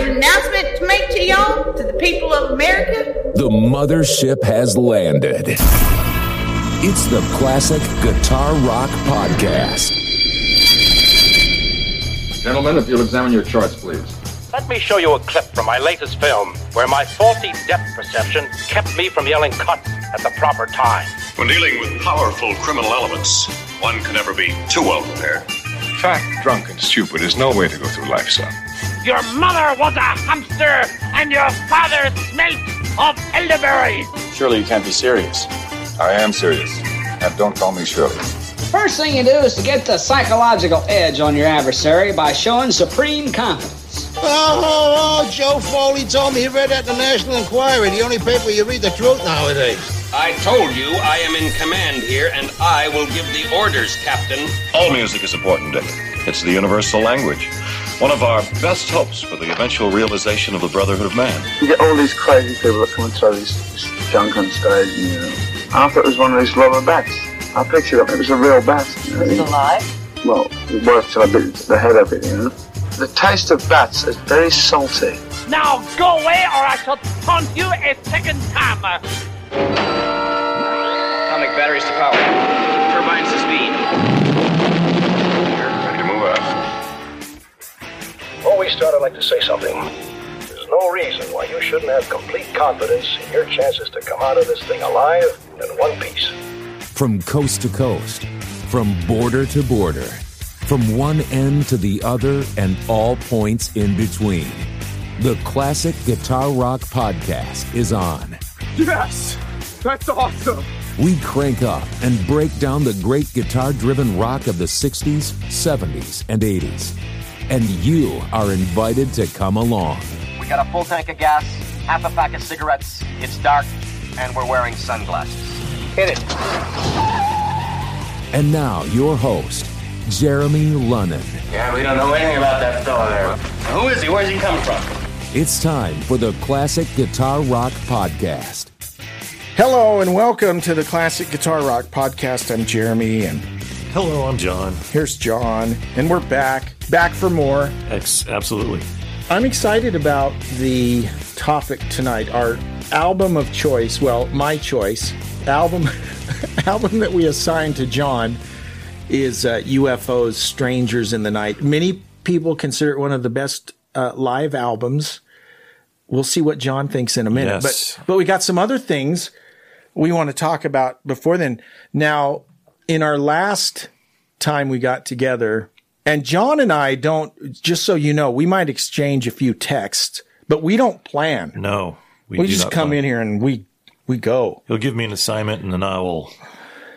got an announcement to make to y'all, to the people of America. The mothership has landed. It's the Classic Guitar Rock Podcast. Gentlemen, if you'll examine your charts, please. Let me show you a clip from my latest film where my faulty depth perception kept me from yelling cut at the proper time. When dealing with powerful criminal elements, one can never be too well prepared. Fat, drunk, and stupid is no way to go through life, son. Your mother was a hamster, and your father smelt of elderberries. Surely you can't be serious. I am serious. And don't call me Shirley. First thing you do is to get the psychological edge on your adversary by showing supreme confidence. Oh, oh, oh, Joe Foley told me he read that in the National Enquirer, the only paper you read the truth nowadays. I told you I am in command here, and I will give the orders, Captain. All music is important, Dick. It's the universal language. One of our best hopes for the eventual realization of the brotherhood of man. You get all these crazy people that come and throw this, this junk on stage, you know. I thought it was one of these rubber bats. I picked it up, it was a real bat. You know? Is it alive? Well, it was till I bit the head of it, you know. The taste of bats is very salty. Now go away, or I shall taunt you a second time. Atomic batteries to power. Before we start, I'd like to say something. There's no reason why you shouldn't have complete confidence in your chances to come out of this thing alive and in one piece. From coast to coast, from border to border, from one end to the other, and all points in between. The Classic Guitar Rock Podcast is on. Yes! That's awesome! We crank up and break down the great guitar driven rock of the 60s, 70s, and 80s. And you are invited to come along. We got a full tank of gas, half a pack of cigarettes, it's dark, and we're wearing sunglasses. Hit it. And now, your host, Jeremy Lunnan. Yeah, we don't know anything about that fellow there. Who is he? Where's he coming from? It's time for the Classic Guitar Rock Podcast. Hello and welcome to the Classic Guitar Rock Podcast. I'm Jeremy and Hello, I'm John. here's John, and we're back, back for more. Ex- absolutely. I'm excited about the topic tonight, our album of choice, well, my choice, album album that we assigned to John is uh, UFO's Strangers in the Night. Many people consider it one of the best uh, live albums. We'll see what John thinks in a minute. Yes. But but we got some other things we want to talk about before then. Now, in our last time we got together, and John and I don't, just so you know, we might exchange a few texts, but we don't plan. No, We, do just come plan. in here and we we go. He'll give me an assignment, and then I will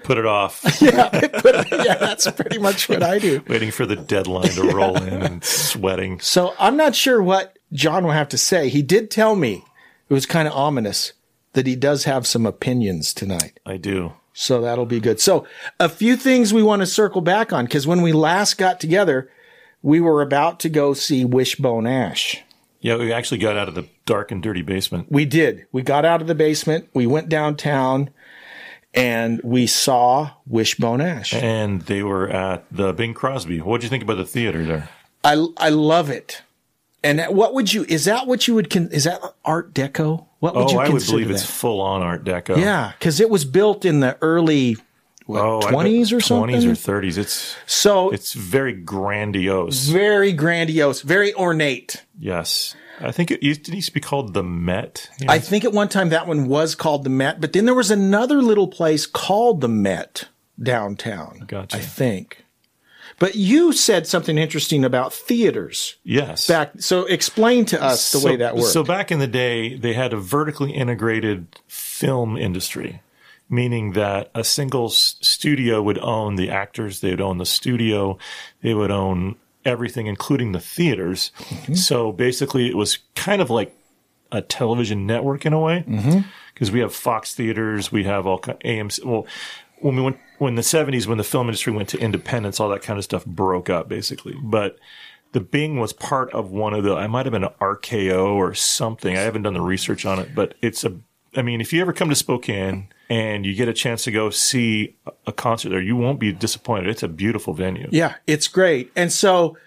put it off, yeah, but, yeah, that's pretty much what I do. waiting for the deadline to roll in and sweating. So I'm not sure what John will have to say. He did tell me it was kind of ominous that he does have some opinions tonight. I do. So that'll be good. So a few things we want to circle back on because when we last got together, we were about to go see Wishbone Ash. Yeah, we actually got out of the dark and dirty basement. We did. We got out of the basement. We went downtown and we saw Wishbone Ash. And they were at the Bing Crosby. What would you think about the theater there? I I love it. And what would you? Is that what you would? Con, is that Art Deco? What would oh, you I would believe that? it's full on Art Deco. Yeah, because it was built in the early Oh, twenties or something. 20s or 30s. It's so it's very grandiose. very grandiose, very ornate. Yes. I think it used, it used to be called the Met. you I think at one time that one was called the Met, but then there was another little place called the Met downtown. Gotcha. I think. But you said something interesting about theaters yes. back. So explain to us the way that worked. So back in the day, they had a vertically integrated film industry, meaning that a single s- studio would own the actors, they would own the studio, they would own everything, including the theaters. Mm-hmm. So basically, it was kind of like a television network in a way, Mm-hmm. because we have Fox theaters, we have all kind AMC. Well, when we went when the seventies, when the film industry went to independence, all that kind of stuff broke up basically. But the Bing was part of one of the. I might have been an RKO or something. I haven't done the research on it, but it's a. I mean, if you ever come to Spokane and you get a chance to go see a- a concert there, you won't be disappointed. It's a beautiful venue. Yeah, it's great. And so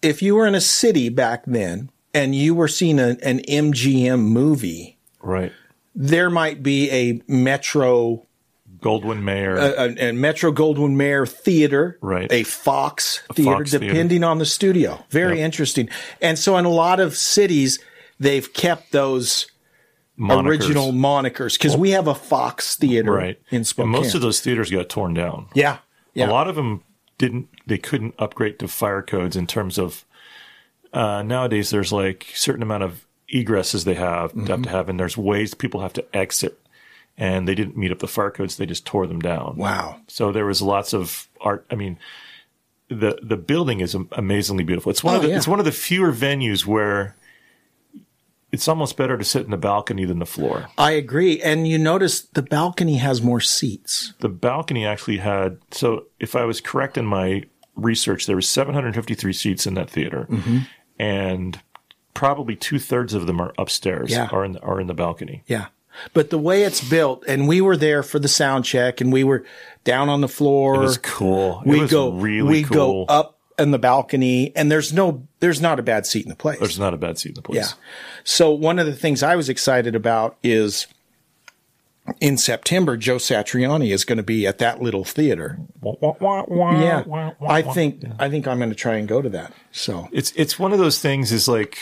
if you were in a city back then and you were seeing a, an MGM movie, right? There might be a Metro Goldwyn Mayer, a, a, a Metro Goldwyn Mayer theater, right? A Fox A theater, Fox theater. depending on the studio. Very Yep. interesting. And so, in a lot of cities, they've kept those Monikers. original monikers because we have a Fox theater right in And Spokane. most of those theaters got torn down. Yeah. Yeah. A lot of them didn't. They couldn't upgrade to fire codes in terms of uh, nowadays. There's like certain amount of egresses they have Mm-hmm. have to have, and there's ways people have to exit, and they didn't meet up the fire codes. They just tore them down. Wow. So there was lots of art. I mean, the the building is amazingly beautiful. It's one Oh, of the yeah. it's one of the fewer venues where it's almost better to sit in the balcony than the floor. I agree. And you notice the balcony has more seats. the balcony actually had so if i was correct in my research there were 753 seats in that theater Mhm. and probably two-thirds of them are upstairs Yeah. are in the, are in the balcony Yeah. But the way it's built, and we were there for the sound check, and we were down on the floor. it was cool we was go really we cool go up in the balcony, and there's no there's not a bad seat in the place. there's not a bad seat in the place Yeah. So one of the things I was excited about is in September, Joe Satriani is going to be at that little theater. Yeah, I think I think I'm going to try and go to that. So it's it's one of those things is like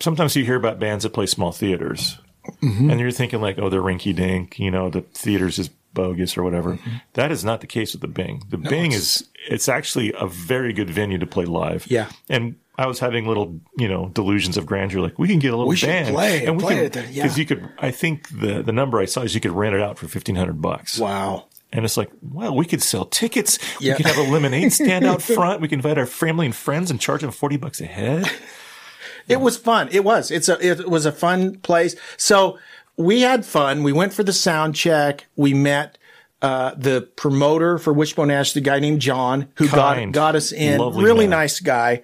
sometimes you hear about bands that play small theaters Mhm. and you're thinking like oh they're rinky dink you know the theater's is bogus or whatever That is not the case with the bing the Mm-hmm. No, bing it's- is it's actually a very good venue to play live Yeah. and I was having little, you know, delusions of grandeur. Like we can get a little We band, play- and we play can it there, yeah. because you could. I think the the number I saw is you could rent it out for fifteen hundred bucks. Wow! And it's like, well, we could sell tickets. Yeah. We could have a lemonade stand out front. We can invite our family and friends and charge them forty bucks a head. It was fun. It was. It's a. It was a fun place. So we had fun. We went for the sound check. We met uh, the promoter for Wishbone Ash, the guy named John, who got Kind. got us in. Lovely really man. nice guy.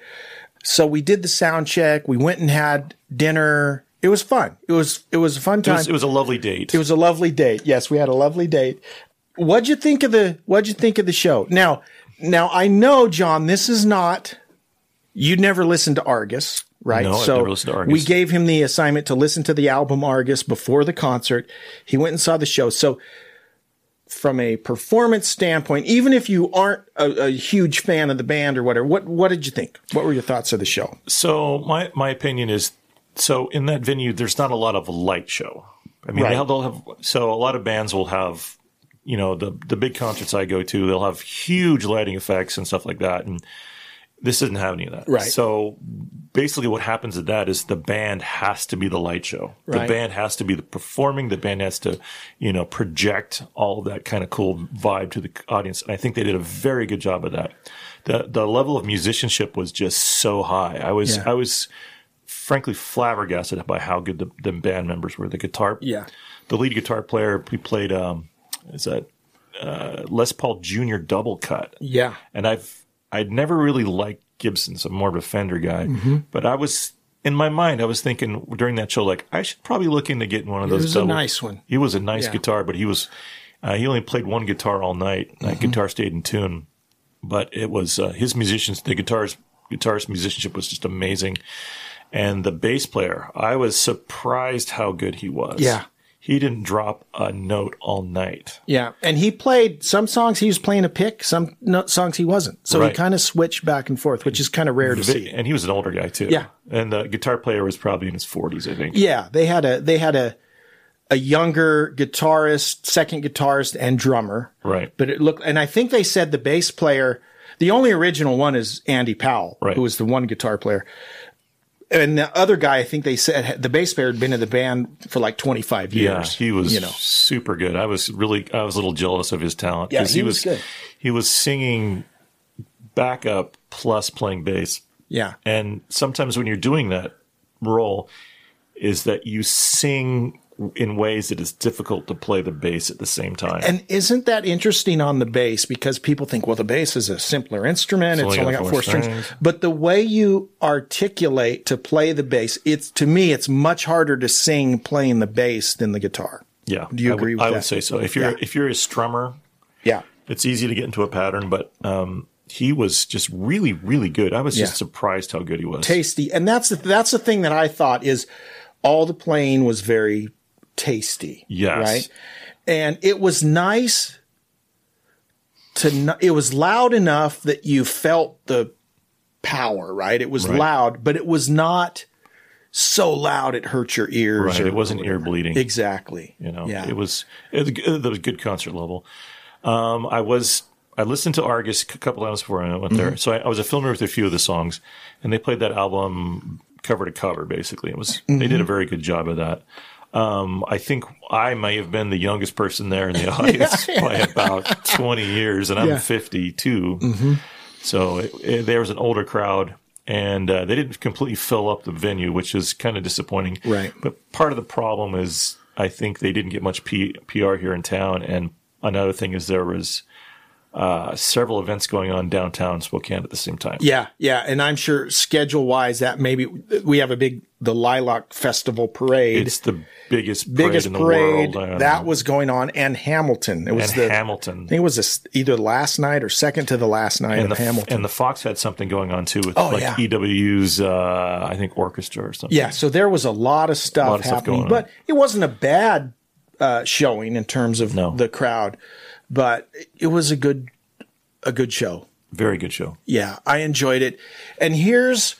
So we did the sound check. We went and had dinner. It was fun. It was. It was a fun It time. was, it was a lovely date. It was a lovely date. Yes, we had a lovely date. What'd you think of the What'd you think of the show? Now, now I know, John, this is not. You never listened to Argus, right? No, I've never listened to Argus. we gave him the assignment to listen to the album Argus before the concert. He went and saw the show. So, from a performance standpoint, even if you aren't a, a huge fan of the band or whatever, what what did you think? What were your thoughts of the show? So my my opinion is, so in that venue, there's not a lot of light show. I mean, Right. they'll, they'll have so a lot of bands will have, you know, the the big concerts I go to, they'll have huge lighting effects and stuff like that, and this doesn't have any of that. Right. So basically, what happens at that is the band has to be the light show. Right. The band has to be the performing. The band has to, you know, project all that kind of cool vibe to the audience. And I think they did a very good job of that. The the level of musicianship was just so high. I was Yeah. I was frankly flabbergasted by how good the, the band members were. The guitar, Yeah. the lead guitar player, he played um, is that uh, Les Paul Jr. double cut. Yeah. And I've I'd never really liked Gibson's. I'm more of a Fender guy, Mhm. but I was in my mind I was thinking during that show like I should probably look into getting one of those. It was a nice one. He was a nice Yeah. guitar, but he was uh, he only played one guitar all night. That Mm-hmm. guitar stayed in tune, but it was uh, his musicians. The guitars guitarist musicianship was just amazing, and the bass player. I was surprised how good he was. Yeah. He didn't drop a note all night. Yeah, and he played some songs. He was playing a pick. Some no, songs he wasn't. So he kind of switched back and forth, which is kind of rare to Vi- see. And he was an older guy too. Yeah. And the guitar player was probably in his forties, I think. Yeah, they had a they had a a younger guitarist, second guitarist, and drummer. Right. But it looked, and I think they said the bass player, the only original one is Andy Powell, Right. who was the one guitar player. And the other guy, I think they said the bass player had been in the band for like 25 years. Yeah, he was you know, super good. I was really, I was a little jealous of his talent. Yeah, 'cause he was good. He was singing backup plus playing bass. yeah. And sometimes when you're doing that role, is that you sing in ways that it's difficult to play the bass at the same time. And isn't that interesting on the bass? Because people think, well, the bass is a simpler instrument. It's, only got four strings. But the way you articulate to play the bass, it's to me, it's much harder to sing playing the bass than the guitar. yeah, Do you I agree with I that? would say so. If you're Yeah. if you're a strummer, Yeah. it's easy to get into a pattern, but um, he was just really, really good. I was Yeah. just surprised how good he was. tasty, and that's the, that's the thing that I thought is all the playing was very tasty. Yes. right, and it was nice to. It was loud enough that you felt the power. Right, it was Right. loud, but it was not so loud it hurt your ears. Right. It wasn't ear bleeding. Exactly. You know, Yeah. it was it was, good- it was a good concert level. Um, I was I listened to Argus a couple hours before I went there, Mhm. so I, I was familiar with a few of the songs, and they played that album cover to cover. Basically, it was they did a very good job of that. Um, I think I may have been the youngest person there in the audience by about twenty years, and I'm Yeah. fifty two. Mhm. So it, it- there was an older crowd, and uh, they didn't completely fill up the venue, which is kind of disappointing. Right. But part of the problem is I think they didn't get much P- PR here in town, and another thing is there was uh, several events going on downtown Spokane at the same time. Yeah, yeah, and I'm sure schedule wise that maybe we have a big the Lilac Festival parade. It's the biggest parade biggest in the parade world. that was going on, and Hamilton. It was And the Hamilton. I think it was this, either last night or second to the last night and of the, Hamilton. and the Fox had something going on too with Oh, like yeah. EWU's, uh, I think orchestra or something. yeah, so there was a lot of stuff lot of stuff happening, on. but it wasn't a bad uh, showing in terms of the crowd. But it was a good a good show. Very good show. Yeah, I enjoyed it. And here's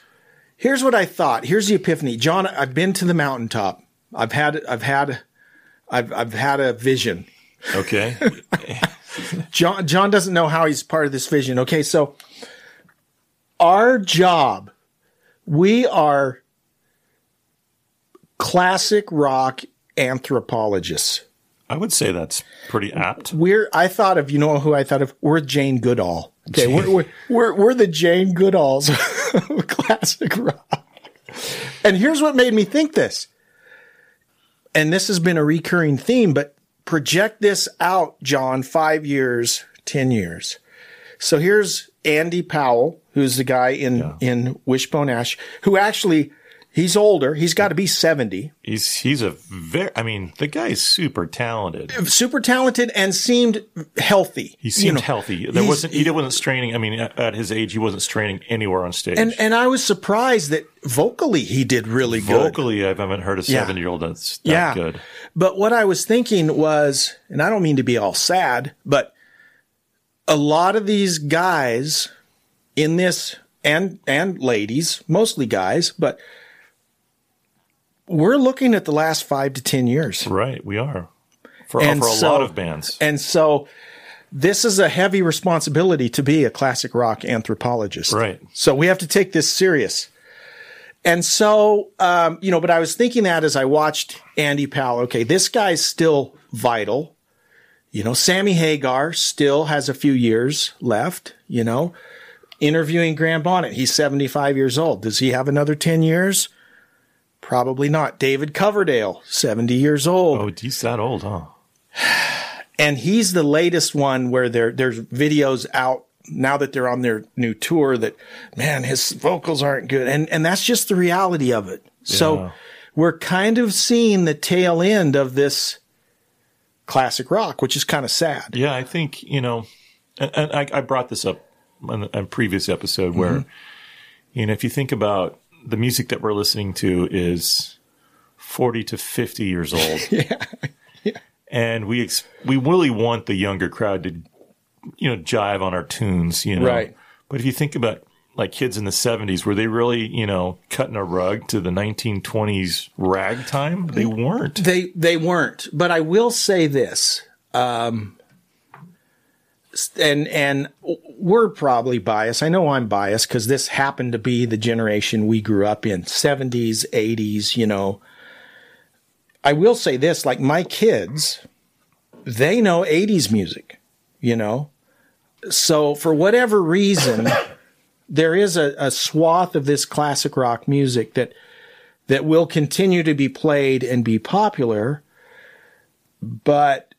here's what I thought. Here's the epiphany. John, I've been to the mountaintop. I've had I've had I've I've had a vision. Okay. John John doesn't know how he's part of this vision. Okay, so our job, we are classic rock anthropologists. I would say that's pretty apt. We're I thought of you know who I thought of we're Jane Goodall. Okay, we're, we're we're we're the Jane Goodalls of classic rock. And here's what made me think this. And this has been a recurring theme, but project this out, John, five years, ten years. So here's Andy Powell, who's the guy in in Wishbone Ash, who actually he's older. He's got to be seventy. He's he's a very. I mean, the guy's super talented. super talented and seemed healthy. He You seemed know, healthy. There wasn't. He wasn't straining. I mean, at, his age, he wasn't straining anywhere on stage. And and I was surprised that vocally he did really good. vocally, I haven't heard a Yeah. seven-year-old that's that Yeah. good. But what I was thinking was, and I don't mean to be all sad, but a lot of these guys in this and and ladies, mostly guys, but we're looking at the last five to ten years. Right, we are for And for a so- lot of bands. And so this is a heavy responsibility to be a classic rock anthropologist. Right. So we have to take this serious. And so, um, you know, but I was thinking that as I watched Andy Powell, okay, this guy's still vital. You know, Sammy Hagar still has a few years left, you know. Interviewing Graham Bonnet, he's 75 years old. Does he have another 10 years? Probably not. David Coverdale, 70 years old. Oh, he's that old, huh? And he's the latest one where there there's videos out now that they're on their new tour that man his vocals aren't good and and that's just the reality of it. So we're kind of seeing the tail end of this classic rock, which is kind of sad. Yeah, I think you know, and, and I, I brought this up on a previous episode where, Mhm. you know, if you think about the music that we're listening to is forty to fifty years old, yeah. and we ex- we really want the younger crowd to, you know, jive on our tunes, you know. Right. But if you think about like kids in the seventies, were they really, you know, cutting a rug to the nineteen twenties ragtime? They weren't. They they weren't. But I will say this. Um and and we're probably biased. I know I'm biased because this happened to be the generation we grew up in, 70s, 80s, you know. I will say this, like my kids, they know 80s music, you know. So for whatever reason, there is a, a swath of this classic rock music that that will continue to be played and be popular. But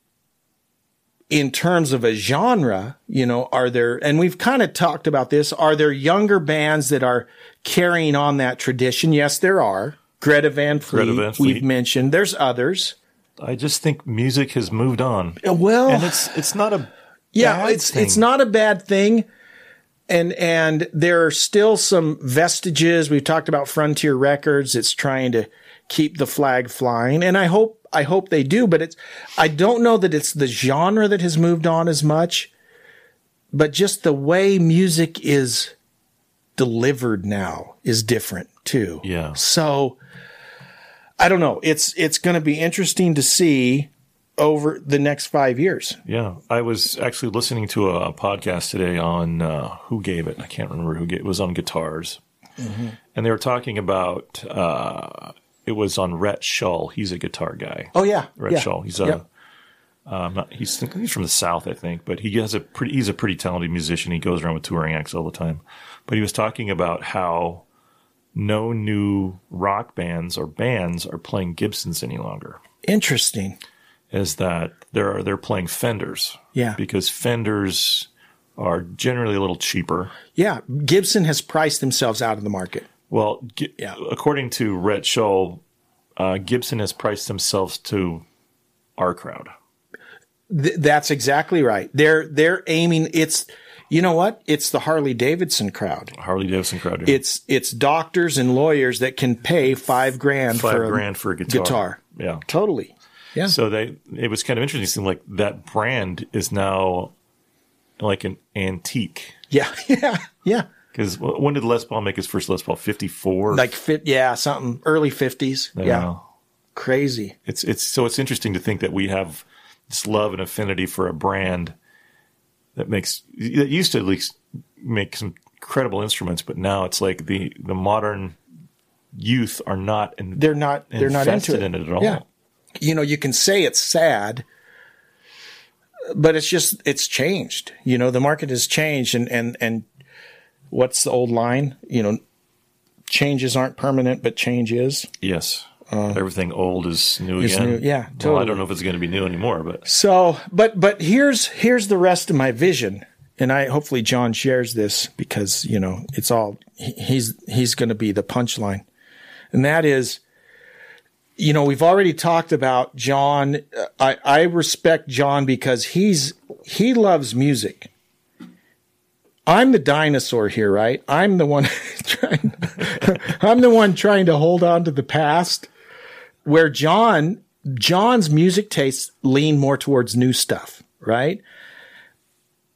in terms of a genre, you know, are there, and we've kind of talked about this, are there younger bands that are carrying on that tradition? Yes, there are. Greta Van Fleet, Greta Van Fleet. we've mentioned. There's others. I just think music has moved on. Uh, Well, and it's it's not a yeah, it's thing. it's not a bad thing. and and there are still some vestiges. We've talked about Frontier Records. It's trying to keep the flag flying, and I hope I hope they do. But it's I don't know that it's the genre that has moved on as much, but just the way music is delivered now is different too. Yeah. So I don't know. It's it's going to be interesting to see over the next five years. Yeah, I was actually listening to a podcast today on uh, who gave it. I can't remember who gave it. was on guitars, Mm-hmm. and they were talking about. Uh, it was on Rhett Shull. He's a guitar guy. Oh yeah, Rhett yeah. Shull. He's a. Um, not, he's he's from the south, I think, but he has a pretty. He's a pretty talented musician. He goes around with touring acts all the time. But he was talking about how no new rock bands or bands are playing Gibsons any longer. Interesting. Is that they're they're playing Fenders? Yeah. because Fenders are generally a little cheaper. Yeah, Gibson has priced themselves out of the market. Well, Gi- according to Rhett Shull, uh, Gibson has priced themselves to our crowd. Th- that's exactly right. They're they're aiming. It's you know what? It's the Harley Davidson crowd. Harley Davidson crowd. yeah. It's it's doctors and lawyers that can pay five grand five for a grand for a guitar. guitar. Yeah, totally. Yeah. So they it was kind of interesting. Like that brand is now like an antique. Yeah, yeah, yeah. Because when did Les Paul make his first Les Paul? Fifty four. Like fit, yeah, something early fifties. I Yeah, crazy. It's it's so it's interesting to think that we have this love and affinity for a brand that makes that used to at least make some incredible instruments, but now it's like the the modern youth are not in, They're not. They're not into it. in it at all. Yeah. You know, you can say it's sad, but it's just it's changed. You know, the market has changed, and and and what's the old line? You know, changes aren't permanent, but change is. Yes. Everything old is new Uh, is again. new, yeah, Well, I don't know if it's going to be new anymore, but So, but but here's here's the rest of my vision, and I hopefully John shares this because you know it's all he's he's going to be the punchline, and that is, you know, we've already talked about John. Uh, I I respect John because he's he loves music. I'm the dinosaur here, right? I'm the one trying. I'm the one trying to hold on to the past where John John's music tastes lean more towards new stuff, right?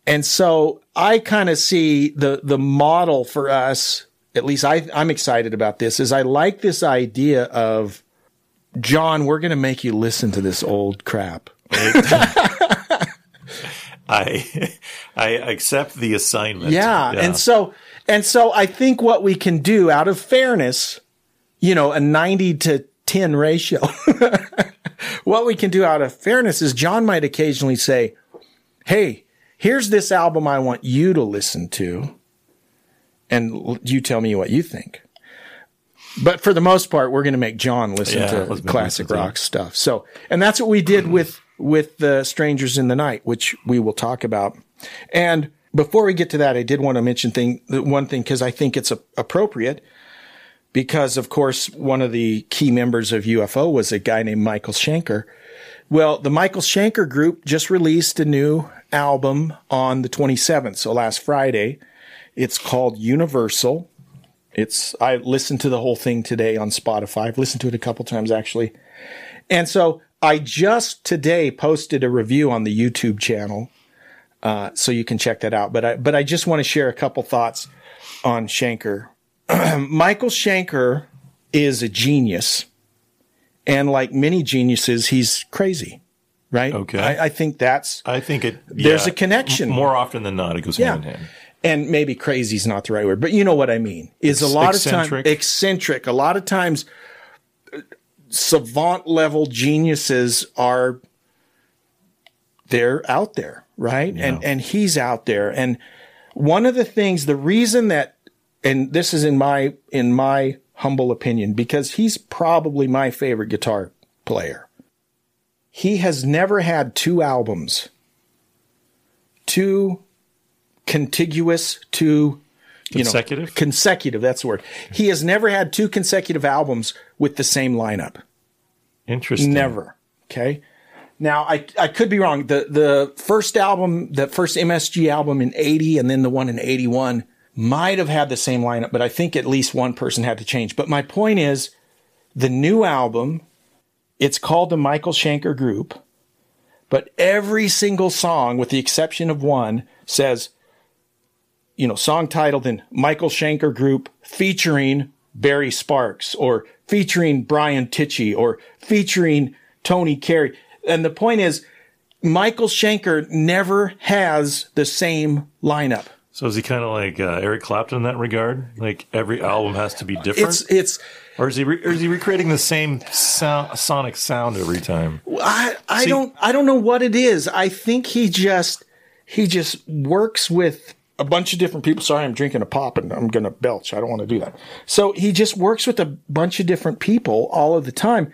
And so I kind of see the the model for us, at least I, I'm excited about this, is I like this idea of John, we're gonna make you listen to this old crap. I I accept the assignment. Yeah. And so and so I think what we can do out of fairness, you know, a 90 to 10 ratio. what we can do out of fairness is John might occasionally say, "Hey, here's this album I want you to listen to and you tell me what you think." But for the most part, we're going to make John listen Yeah, to let's make him classic rock stuff. So, and that's what we did with with the Strangers in the Night, which we will talk about. And before we get to that, I did want to mention thing one thing because I think it's a, appropriate. Because of course, one of the key members of UFO was a guy named Michael Schenker. Well, the Michael Schenker group just released a new album on the 27th, so last Friday. It's called Universal. It's I listened to the whole thing today on Spotify. I've listened to it a couple times actually. And so I just today posted a review on the YouTube channel. Uh, so you can check that out. But I but I just want to share a couple thoughts on Schenker. Michael Schenker is a genius. And like many geniuses, he's crazy. Right? Okay. I, I think that's I think it. There's a connection. m- More often than not, it goes Yeah. hand in hand. and maybe crazy is not the right word, but you know what I mean. Is a lot eccentric. of times eccentric. A lot of times, savant level geniuses are they're out there, right? And and he's out there. And one of the things, the reason that, and this is in my in my humble opinion, because he's probably my favorite guitar player. He has never had two albums, two contiguous, two you know, Consecutive? consecutive. That's the word. He has never had two consecutive albums with the same lineup. Interesting. Never. Okay. Now I I could be wrong. The the first album, the first MSG album in '80, and then the one in '81 might have had the same lineup, but I think at least one person had to change. But my point is, the new album, it's called the Michael Schenker Group, but every single song, with the exception of one, says, you know, song titled in Michael Schenker Group featuring Barry Sparks or featuring Brian Tichy or featuring Tony Carey. And the point is, Michael Schenker never has the same lineup. So is he kind of like uh, Eric Clapton in that regard? Like every album has to be different. It's it's or is he re- or is he recreating the same sound, sonic sound every time? I I See- don't I don't know what it is. I think he just he just works with a bunch of different people. Sorry, I'm drinking a pop and I'm going to belch. I don't want to do that. So he just works with a bunch of different people all of the time.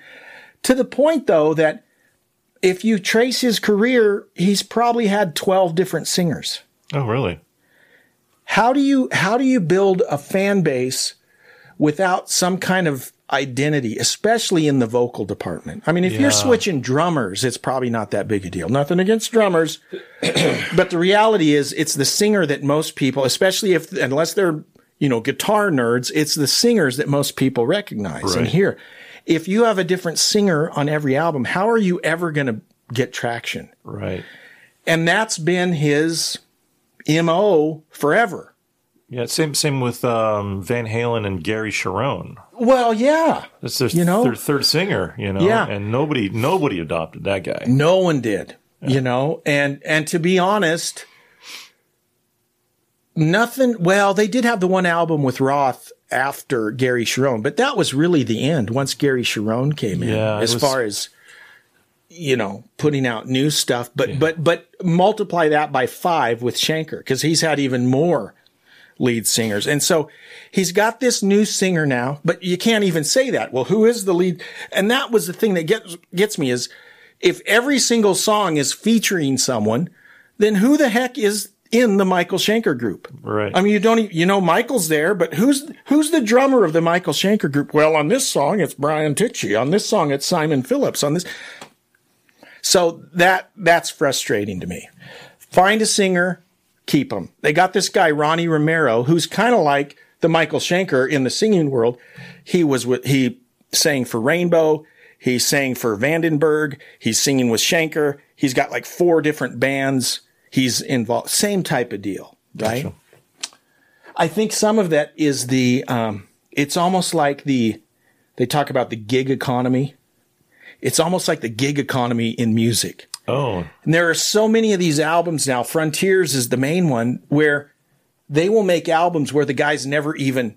To the point though that if you trace his career, he's probably had 12 different singers. Oh, really? How do you how do you build a fan base without some kind of identity, especially in the vocal department? I mean, if Yeah. you're switching drummers, it's probably not that big a deal. Nothing against drummers, but the reality is it's the singer that most people, especially if unless they're, you know, guitar nerds, it's the singers that most people recognize and Right. hear. If you have a different singer on every album, how are you ever going to get traction? Right. And that's been his MO forever. Yeah. Same same with um, Van Halen and Gary Cherone. Well, yeah. That's their, You know? their third singer. You know. Yeah. And nobody nobody adopted that guy. No one did, you know, and, and to be honest, nothing, well, they did have the one album with Roth after Gary Cherone, but that was really the end once Gary Cherone came in, Yeah, as was- far as, you know, putting out new stuff, but, but, but multiply that by five with Schenker because he's had even more lead singers. And so he's got this new singer now, but you can't even say that. Well, who is the lead? And that was the thing that gets, gets me is if every single song is featuring someone, then who the heck is in the Michael Schenker group? Right. I mean, you don't, even, you know, Michael's there, but who's, who's the drummer of the Michael Schenker group? Well, on this song, it's Brian Tichy. On this song, it's Simon Phillips. On this. So that, that's frustrating to me. Find a singer, keep them. They got this guy, Ronnie Romero, who's kind of like the Michael Schenker in the singing world. He was with, he sang for Rainbow. He sang for Vandenberg. He's singing with Schenker. He's got like four different bands. He's involved. Same type of deal, right? I think some of that is the, um, it's almost like the, they talk about the gig economy. It's almost like the gig economy in music. Oh. And there are so many of these albums now. Frontiers is the main one where they will make albums where the guys never even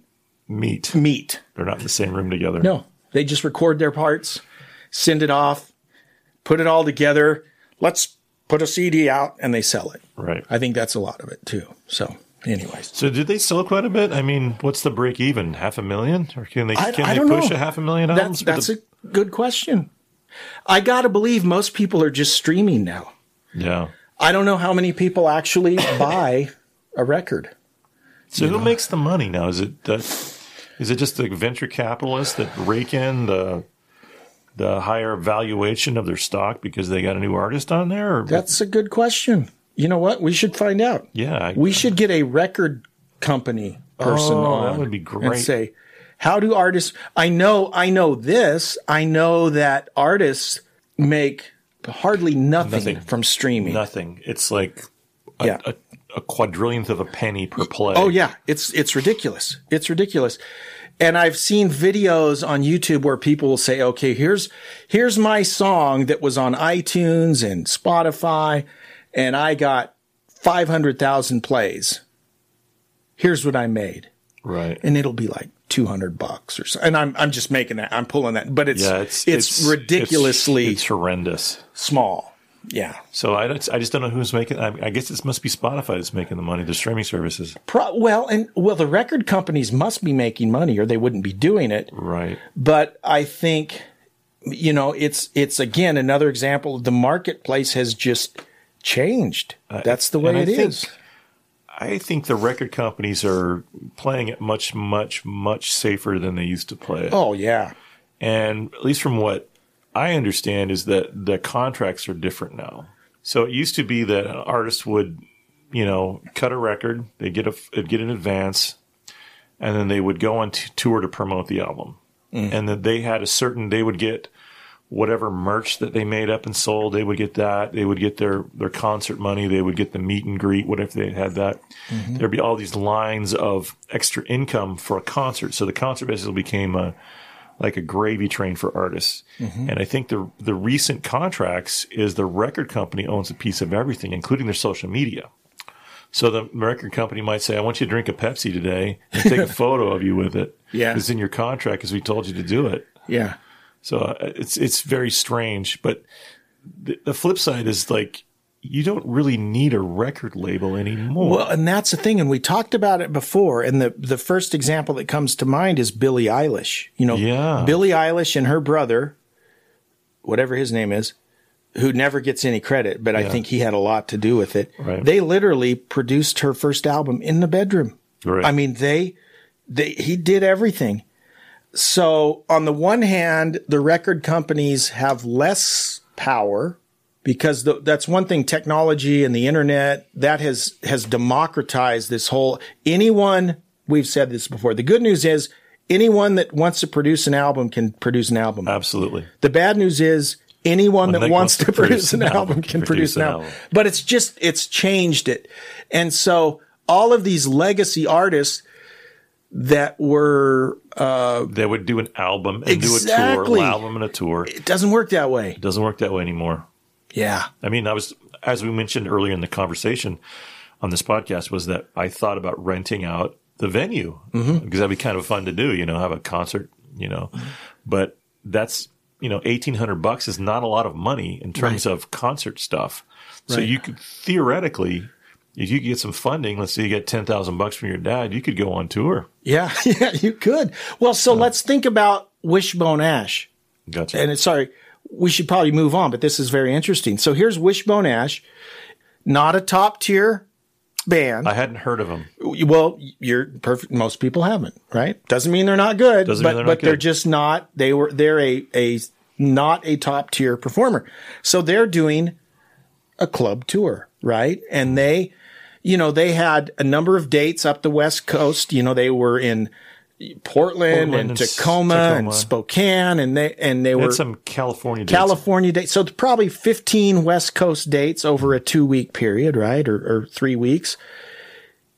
Meet. meet. They're not in the same room together. No, they just record their parts, send it off, put it all together. Let's put a CD out and they sell it. Right. I think that's a lot of it too. So, anyways, So did they sell quite a bit? I mean, what's the break even? Half a million, or can they I, can I they push know. a half a million That's, albums? with that's the- a good question. I got to believe most people are just streaming now. yeah. I don't know how many people actually buy a record. So who makes the money now? Is it the, is it just the venture capitalists that rake in the the higher valuation of their stock because they got a new artist on there? Or, That's a good question. You know what? We should find out. yeah, I- We should get a record company oh, person Oh, on. that would be And great. say, how do artists? I know, I know this. I know that artists make hardly nothing, Nothing. from streaming. nothing. It's like a, Yeah. a, a quadrillionth of a penny per play. Oh yeah, it's it's ridiculous. It's ridiculous. And I've seen videos on YouTube where people will say, "Okay, here's here's my song that was on iTunes and Spotify, and I got five hundred thousand plays. Here's what I made." right. and it'll be like 200 bucks or so. And I'm, I'm just making that, I'm pulling that, but it's, yeah, it's it's, ridiculously it's, it's horrendous. small. Yeah. So I, don't- I just don't know who's making. I, I guess it must be Spotify that's making the money. The streaming services, Pro- well, and well, the record companies must be making money or they wouldn't be doing it. right? But I think, you know, it's, it's again, another example. The marketplace has just changed. That's the way and I it think- is. I think the record companies are playing it much, much, much safer than they used to play it. Oh yeah. And at least from what I understand is that the contracts are different now. So it used to be that an artist would, you know, cut a record, they get a they'd get an advance, and then they would go on t- tour to promote the album, Mm. and that they had a certain they would get whatever merch that they made up and sold, they would get that. They would get their their concert money. They would get the meet and greet, whatever they had that. Mhm. There'd be all these lines of extra income for a concert. So the concert basically became a like a gravy train for artists. Mhm. And I think the the recent contracts is the record company owns a piece of everything, including their social media. So the record company might say, "I want you to drink a Pepsi today and take a photo of you with it." Yeah. it's in your contract because we told you to do it. Yeah. So uh, it's it's very strange, but the, the flip side is like you don't really need a record label anymore. Well, and that's the thing, and we talked about it before. And the the first example that comes to mind is Billie Eilish. You know, Yeah. Billie Eilish and her brother, whatever his name is, who never gets any credit, but I think he had a lot to do with it. Right. They literally produced her first album in the bedroom. Right. I mean, they, they he did everything. So on the one hand, the record companies have less power because the, that's one thing technology and the internet that has has democratized this whole anyone we've said this before the good news is anyone that wants to produce an album can produce an album Absolutely. the bad news is anyone When that they wants to produce an album can produce an an album album. but it's just it's changed it and so all of these legacy artists that were uh They would do an album and do a Exactly. tour, an album and a tour. it doesn't work that way It doesn't work that way anymore. yeah I mean, I was as we mentioned earlier in the conversation on this podcast was that I thought about renting out the venue Mhm. because that'd be kind of fun to do. You know, have a concert. You know, but that's you know eighteen hundred bucks is not a lot of money in terms Right. of concert stuff. So Right. you could theoretically, if you could get some funding, let's say you get ten thousand bucks from your dad, you could go on tour. Yeah, yeah, you could. Well, so let's think about Wishbone Ash. Gotcha. And it's sorry, we should probably move on, but this is very interesting. So here's Wishbone Ash, not a top tier band. I hadn't heard of them. well, you're perfect. Most people haven't, right? Doesn't mean they're not good, Doesn't but mean they're but not they're good. just not. They were they're a a not a top tier performer. So they're doing a club tour, right? And they, you know, they had a number of dates up the West Coast. You know, they were in Portland, Portland and and S- Tacoma, and Spokane, and they and they They were had some California dates. California dates. So probably 15 West Coast dates over a two week period, right? Or, or three weeks.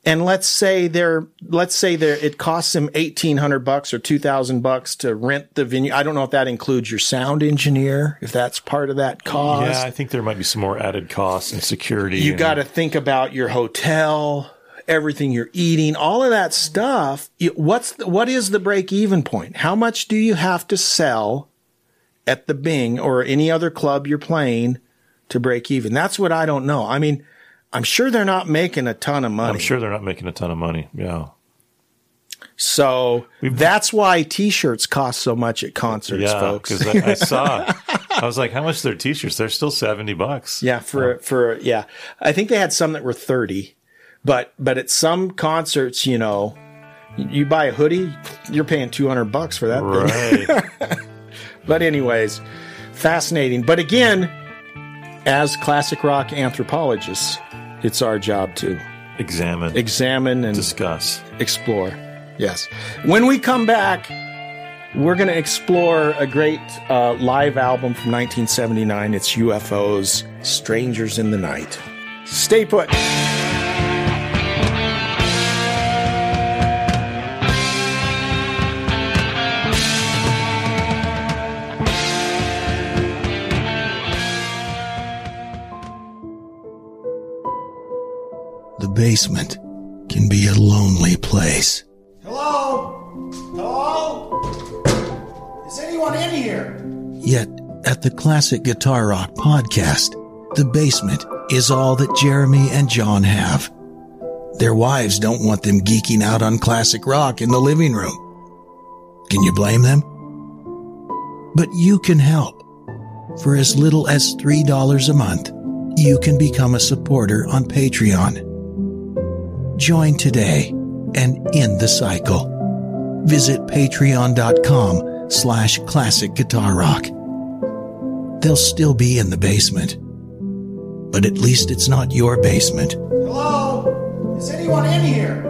And let's say they're, let's say they're, it costs them 1800 bucks or 2000 bucks to rent the venue. I don't know if that includes your sound engineer, if that's part of that cost. Yeah, I think there might be some more added costs and security. You got to think about your hotel, everything you're eating, all of that stuff. What's the, what is the break even point? How much do you have to sell at the Bing or any other club you're playing to break even? That's what I don't know. I mean, I'm sure they're not making a ton of money. I'm sure they're not making a ton of money. Yeah. So that's why t-shirts cost so much at concerts, yeah, folks. Because I, I saw, I was like, how much are their t-shirts? They're still 70 bucks. Yeah, for for yeah, I think they had some that were thirty, but but at some concerts, you know, you- buy a hoodie, you're paying two hundred bucks for that thing. Right. but anyways, fascinating. But again, as classic rock anthropologists, it's our job to Examine, examine and discuss. explore. Yes. When we come back, we're going to explore a great uh, live album from 1979. It's UFO's Strangers in the Night. Stay put. Basement can be a lonely place. Hello? Hello? Is anyone in here? Yet, at the Classic Guitar Rock podcast, the basement is all that Jeremy and John have. Their wives don't want them geeking out on classic rock in the living room. Can you blame them? But you can help. For as little as $3 a month, you can become a supporter on Patreon. Join today and end the cycle. Visit patreon.com slash classic guitar rock. they'll still be in the basement. But at least it's not your basement. Hello? Is anyone in here?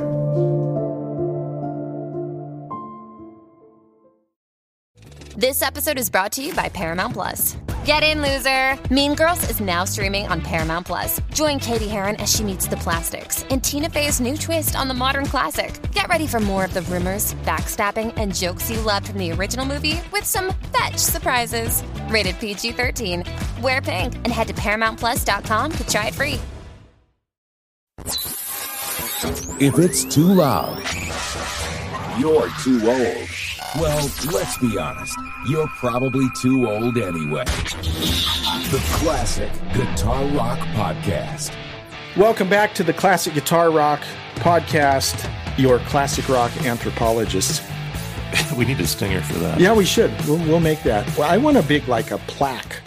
This episode is brought to you by Paramount Plus. Get in, loser! Mean Girls is now streaming on Paramount Plus. Join Cady Heron as she meets the plastics in Tina Fey's new twist on the modern classic. Get ready for more of the rumors, backstabbing, and jokes you loved from the original movie with some fetch surprises. Rated PG 13. Wear pink and head to ParamountPlus.com to try it free. If it's too loud, you're too old. Well, let's be honest. You're probably too old anyway. The Classic Guitar Rock Podcast. Welcome back to the Classic Guitar Rock Podcast, your classic rock anthropologist. we need a stinger for that. Yeah, we should. We'll, we'll make that. Well, I want a big, like a plaque.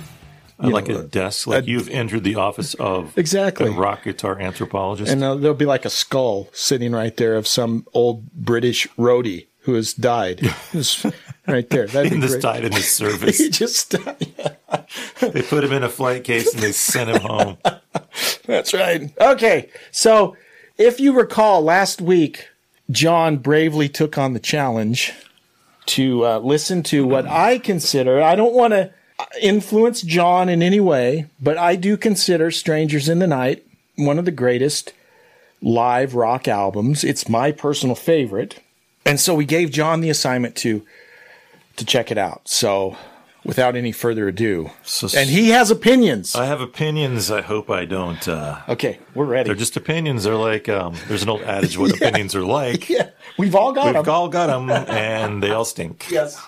I like know, a desk, like a, you've entered the office of exactly a rock guitar anthropologist, and uh, there'll be like a skull sitting right there of some old British roadie who has died. right there. That'd he just died in his service. he just died. They put him in a flight case and they sent him home. That's right. Okay, so if you recall, last week John bravely took on the challenge to uh, listen to what I consider. I don't want to influence John in any way, but I do consider Strangers in the Night one of the greatest live rock albums. It's my personal favorite. And so we gave John the assignment to to check it out. So without any further ado, so, and he has opinions. I have opinions. I hope I don't. Uh, okay, we're ready. They're just opinions. They're like um, there's an old adage what yeah. opinions are like. Yeah, we've all got we've them. We've all got them, and they all stink. Yes.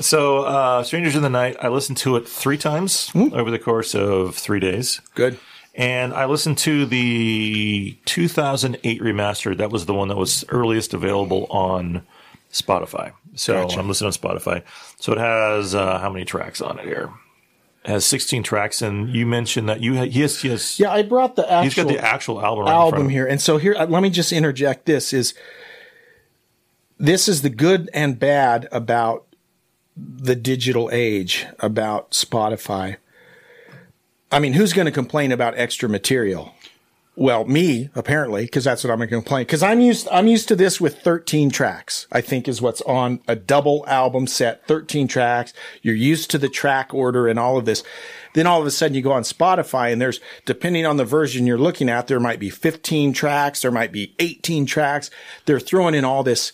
so, uh, Strangers in the Night. I listened to it three times mm. over the course of three days. Good. And I listened to the 2008 remaster. That was the one that was earliest available on Spotify. So gotcha. I'm listening on Spotify. So it has uh, how many tracks on it here? It has 16 tracks, and you mentioned that you ha- yes he yeah. I brought the actual he's got the actual album album here, and so here uh, let me just interject. This is this is the good and bad about the digital age about Spotify. I mean, who's going to complain about extra material? Well, me apparently, because that's what I'm going to complain. Because I'm used, I'm used to this with 13 tracks. I think is what's on a double album set, 13 tracks. You're used to the track order and all of this. Then all of a sudden you go on Spotify and there's, depending on the version you're looking at, there might be 15 tracks, there might be 18 tracks. They're throwing in all this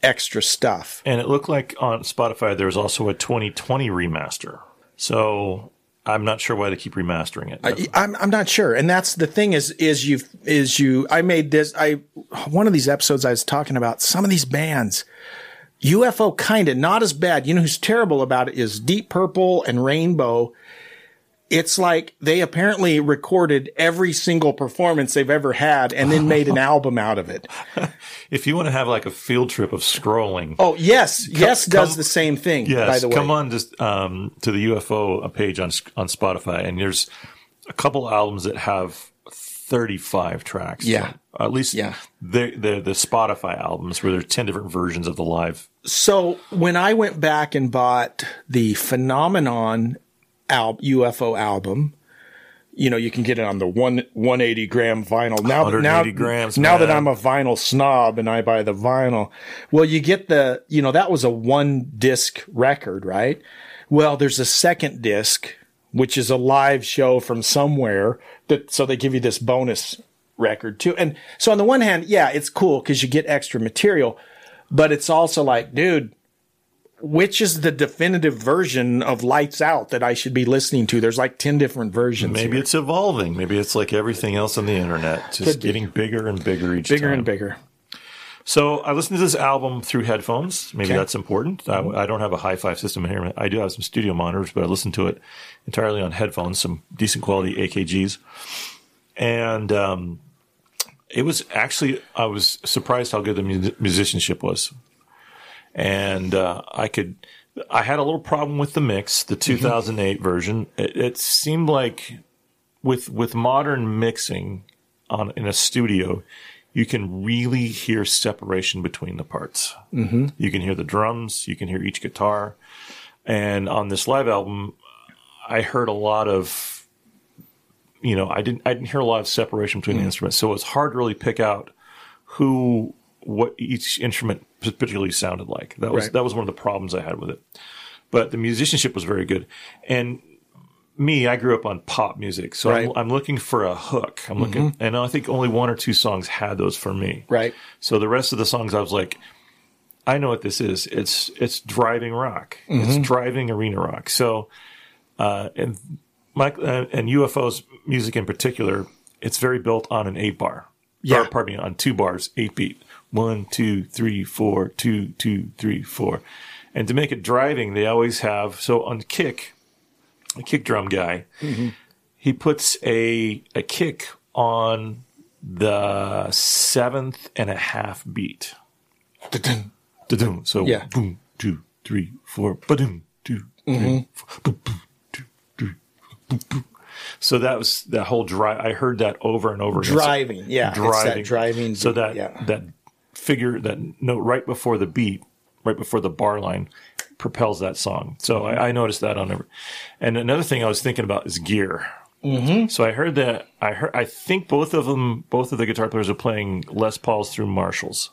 extra stuff. And it looked like on Spotify there was also a 2020 remaster. So I'm not sure why they keep remastering it. I, am I'm, I'm not sure, and that's the thing is is you is you. I made this. I one of these episodes I was talking about some of these bands. UFO kind of not as bad. You know who's terrible about it is Deep Purple and Rainbow it's like they apparently recorded every single performance they've ever had and then made an album out of it. if you want to have like a field trip of scrolling. Oh, yes. Come, yes does come, the same thing, yes, by the way. Come on just, um, to the UFO page on, on Spotify and there's a couple albums that have 35 tracks. Yeah. at least yeah. the, the, the Spotify albums where there's 10 different versions of the live. So when I went back and bought the Phenomenon al- UFO album. You know, you can get it on the one 180 gram vinyl. Now, now, grams, now that I'm a vinyl snob and I buy the vinyl, well, you get the, you know, that was a one disc record, right? Well, there's a second disc, which is a live show from somewhere that, so they give you this bonus record too. And so on the one hand, yeah, it's cool because you get extra material, but it's also like, dude, which is the definitive version of Lights Out that I should be listening to? There's like 10 different versions. Maybe here. it's evolving. Maybe it's like everything else on the internet, just getting bigger and bigger each time. bigger time. and bigger. So I listened to this album through headphones. Maybe okay. that's important. I, I, don't have a hi-fi system in here. I do have some studio monitors, but I listened to it entirely on headphones, some decent quality AKGs. And, um, it was actually, I was surprised how good the musicianship was and uh, I could. I had a little problem with the mix, the 2008 mm-hmm. version. It, it, seemed like with with modern mixing on in a studio, you can really hear separation between the parts. Mm-hmm. You can hear the drums, you can hear each guitar. And on this live album, I heard a lot of, you know, I didn't I didn't hear a lot of separation between Mm. the instruments, so it's hard to really pick out who what each instrument particularly sounded like. That was Right. that was one of the problems I had with it. But the musicianship was very good, and me, I grew up on pop music, so Right. I'm, I'm looking for a hook. I'm looking, Mhm. and I think only one or two songs had those for me. Right. So the rest of the songs, I was like, I know what this is. It's it's driving rock. Mhm. It's driving arena rock. So, uh, and Mike uh, and UFO's music in particular, it's very built on an eight bar. Yeah. Or, pardon me, on two bars, eight beat. One, two, three, four, two, two, three, four. And to make it driving, they always have so on kick, a kick drum guy, he puts a a kick on the seventh and a half beat. Da-dum. So Yeah. boom, two, three, four, ba-dum, two, three, Mhm. four, boom, boom, two, three, boom, boom. So that was that whole drive. I heard that over and over. again. So- Driving, yeah, it's that driving So that yeah. that figure, that note right before the beat, right before the bar line, propels that song. So I, I noticed that on every. And another thing I was thinking about is gear. Mm-hmm. So I heard that I heard I think both of them, both of the guitar players are playing Les Pauls through Marshalls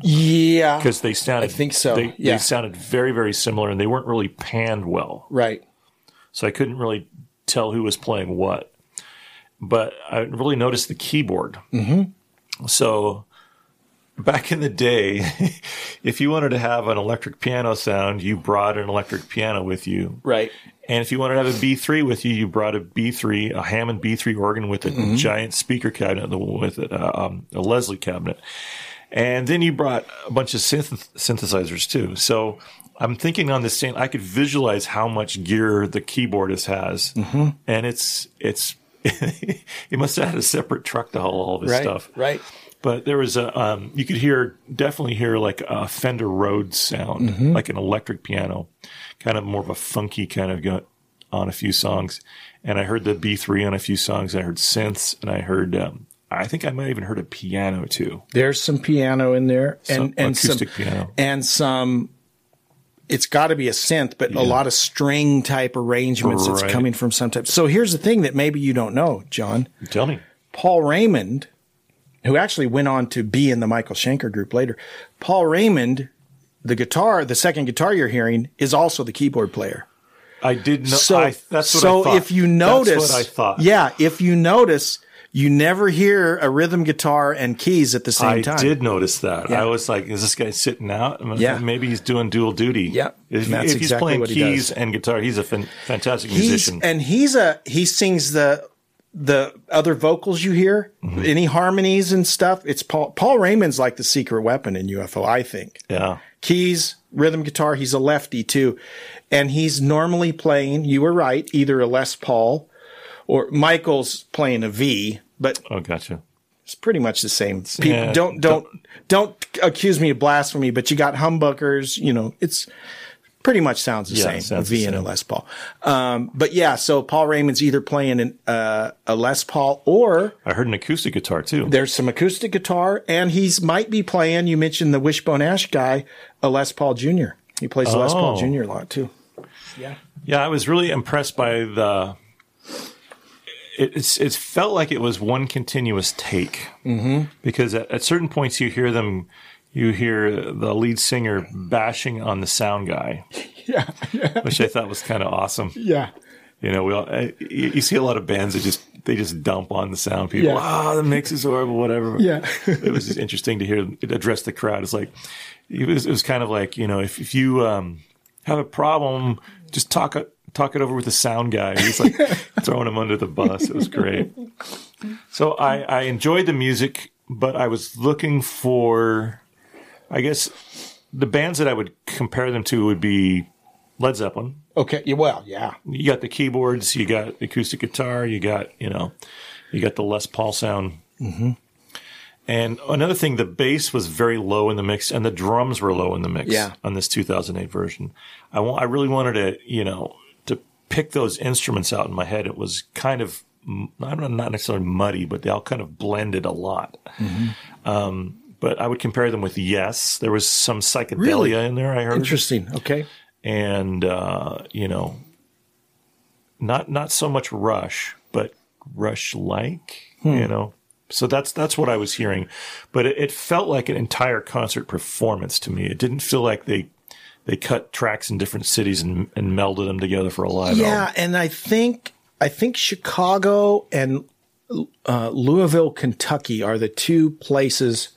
Yeah. because they sounded. I think so, They, yeah. they sounded very very similar, and they weren't really panned well. Right. So I couldn't really tell who was playing what. But I really noticed the keyboard. Mm-hmm. So back in the day, if you wanted to have an electric piano sound, you brought an electric piano with you. Right. And if you wanted to have a B3 with you, you brought a B3, a Hammond B3 organ with a Mhm. giant speaker cabinet with it, uh, um, a Leslie cabinet. And then you brought a bunch of synth- synthesizers too. So I'm thinking on this same, I could visualize how much gear the keyboardist has. Mhm. And it's, it's, he must have had a separate truck to haul all of his Right. stuff. Right. But there was a, um, you could hear, definitely hear like a Fender Rhodes sound, Mhm. like an electric piano, kind of more of a funky kind of go on a few songs. And I heard the B3 on a few songs. I heard synths and I heard, um, I think I might have even heard a piano too. There's some piano in there, and Some and acoustic some, piano. and some. It's got to be a synth, but a lot of string type arrangements that's coming from some type. So here's the thing that maybe you don't know, John. Tell me. Paul Raymond, who actually went on to be in the Michael Schenker group later. Paul Raymond, the guitar, the second guitar you're hearing, is also the keyboard player. I did know. So, I, that's what so I thought. if you notice, that's what I thought. Yeah, if you notice, you never hear a rhythm guitar and keys at the same I time. I did notice that. Yeah. I was like, is this guy sitting out? Yeah. Maybe he's doing dual duty. Yeah. If, if he's exactly playing what he keys does. and guitar, he's a fan, fantastic He's musician. and he's a he sings the the other vocals you hear, Mm-hmm. any harmonies and stuff. It's Paul Paul Raymond's like the secret weapon in UFO, I think. yeah. keys, rhythm guitar. He's a lefty too. And he's normally playing, you were right, either a Les Paul or Michael's playing a V, but Oh, gotcha. it's pretty much the same. People Yeah, don't, don't, don't accuse me of blasphemy, but you got humbuckers, you know, it's pretty much sounds the Yeah, same. a V and a. Les Paul. Um, but yeah, so Paul Raymond's either playing an, uh, a Les Paul or I heard an acoustic guitar too. there's some acoustic guitar, and he's might be playing. You mentioned the Wishbone Ash guy, a Les Paul Jr. He plays a Les Paul Oh. Jr. a lot too. Yeah, Yeah, I was really impressed by the. It, it's felt like it was one continuous take Mm-hmm. because at, at certain points you hear them, you hear the lead singer bashing on the sound guy, yeah, which I thought was kind of awesome. yeah. You know, we all, I, you you see a lot of bands that just they just dump on the sound people. Yeah. Ah, the mix is horrible, whatever. Yeah. it was just interesting to hear it address the crowd. It's like it was, it was kind of like you know if if you um, have a problem, just talk talk it over with the sound guy. He's like throwing him under the bus. It was great. So I I enjoyed the music, but I was looking for, I guess, the bands that I would compare them to would be Led Zeppelin. Okay. Yeah, well, yeah. You got the keyboards, you got acoustic guitar, you got, you know, you got the Les Paul sound. Mm-hmm. And another thing, the bass was very low in the mix and the drums were low in the mix Yeah. on this 2008 version. I want, I really wanted to, you know, to pick those instruments out in my head. It was kind of, I don't know, not necessarily muddy, but they all kind of blended a lot. Mm-hmm. Um, but I would compare them with Yes. There was some psychedelia Really? in there, I heard. Interesting. Okay. and uh, you know, not not so much Rush, but Rush like, Hmm. you know. So that's that's what I was hearing, but it, it felt like an entire concert performance to me. It didn't feel like they they cut tracks in different cities and, and melded them together for a live yeah, album. Yeah, and I think I think Chicago and uh, Louisville, Kentucky are the two places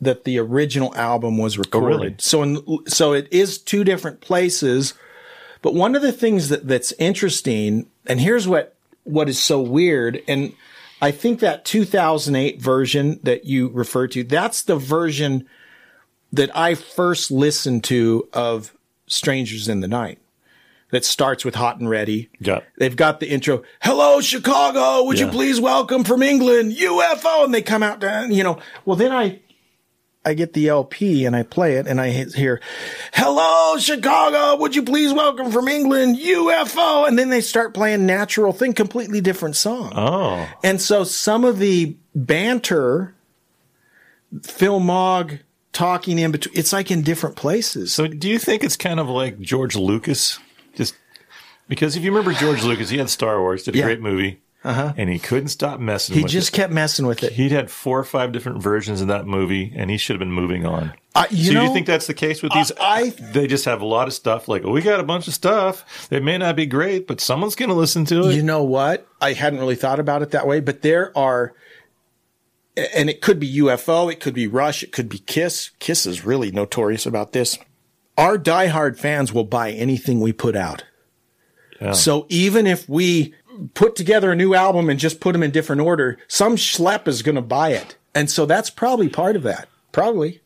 that the original album was recorded. really? So in, so it is two different places. But one of the things that that's interesting, and here's what what is so weird, and I think that 2008 version that you refer to, that's the version that I first listened to of Strangers in the Night. That starts with Hot and Ready. Yeah. They've got the intro. Hello, Chicago. Would you please welcome from England UFO? And they come out, you know. Well, then I, I get the LP and I play it and I hear, "Hello, Chicago. Would you please welcome from England UFO?" And then they start playing Natural Thing, completely different song. Oh, And so some of the banter, Phil Mogg talking in between, it's like in different places. So do you think it's kind of like George Lucas? Just because if you remember George Lucas, he had Star Wars, did a Yeah. great movie, Uh-huh. and he couldn't stop messing with it. He just it. kept messing with it. He'd had four or five different versions of that movie, and he should have been moving on. Uh, you so know, you think that's the case with these? I- they just have a lot of stuff. Like, oh, we got a bunch of stuff. It may not be great, but someone's going to listen to it. You know what? I hadn't really thought about it that way, but there are, and it could be UFO, it could be Rush, it could be Kiss. Kiss is really notorious about this. Our diehard fans will buy anything we put out. Yeah. So even if we put together a new album and just put them in different order, some schlep is going to buy it. And so that's probably part of that. Probably.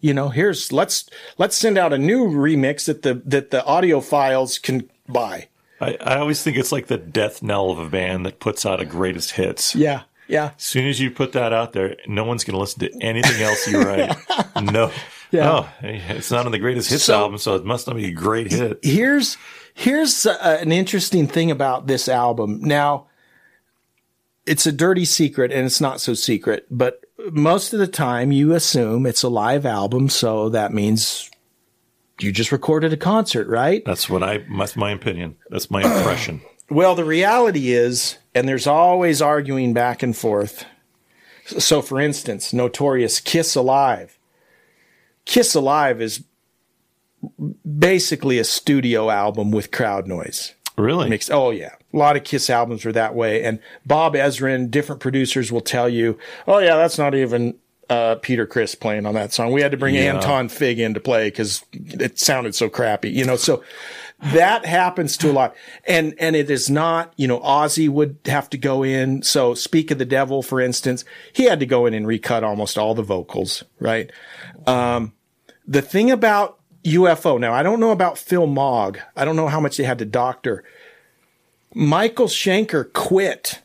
You know, here's let's let's send out a new remix that the that the audiophiles can buy. I, I always think it's like the death knell of a band that puts out a greatest hits. Yeah. Yeah. As soon as you put that out there, no one's going to listen to anything else you write. no. Yeah. Oh, it's not on the greatest hits So- album, so it must not be a great hit. Here's here's uh, an interesting thing about this album. Now, it's a dirty secret, and it's not so secret. But most of the time, you assume it's a live album, so that means you just recorded a concert, right? That's what I. That's my opinion. That's my impression. Well, the reality is, and there's always arguing back and forth. So, for instance, notorious Kiss Alive. Kiss Alive is basically a studio album with crowd noise. Really? Mixed. Oh, yeah. A lot of Kiss albums are that way. And Bob Ezrin, different producers will tell you, oh, yeah, that's not even uh, Peter Criss playing on that song. We had to bring Yeah. Anton Fig in to play because it sounded so crappy, you know. So that happens to a lot, and and it is not, you know, Ozzy would have to go in. So Speak of the Devil, for instance, he had to go in and recut almost all the vocals, right? Um, the thing about UFO, now I don't know about Phil Mogg. I don't know how much they had to doctor. Michael Schenker quit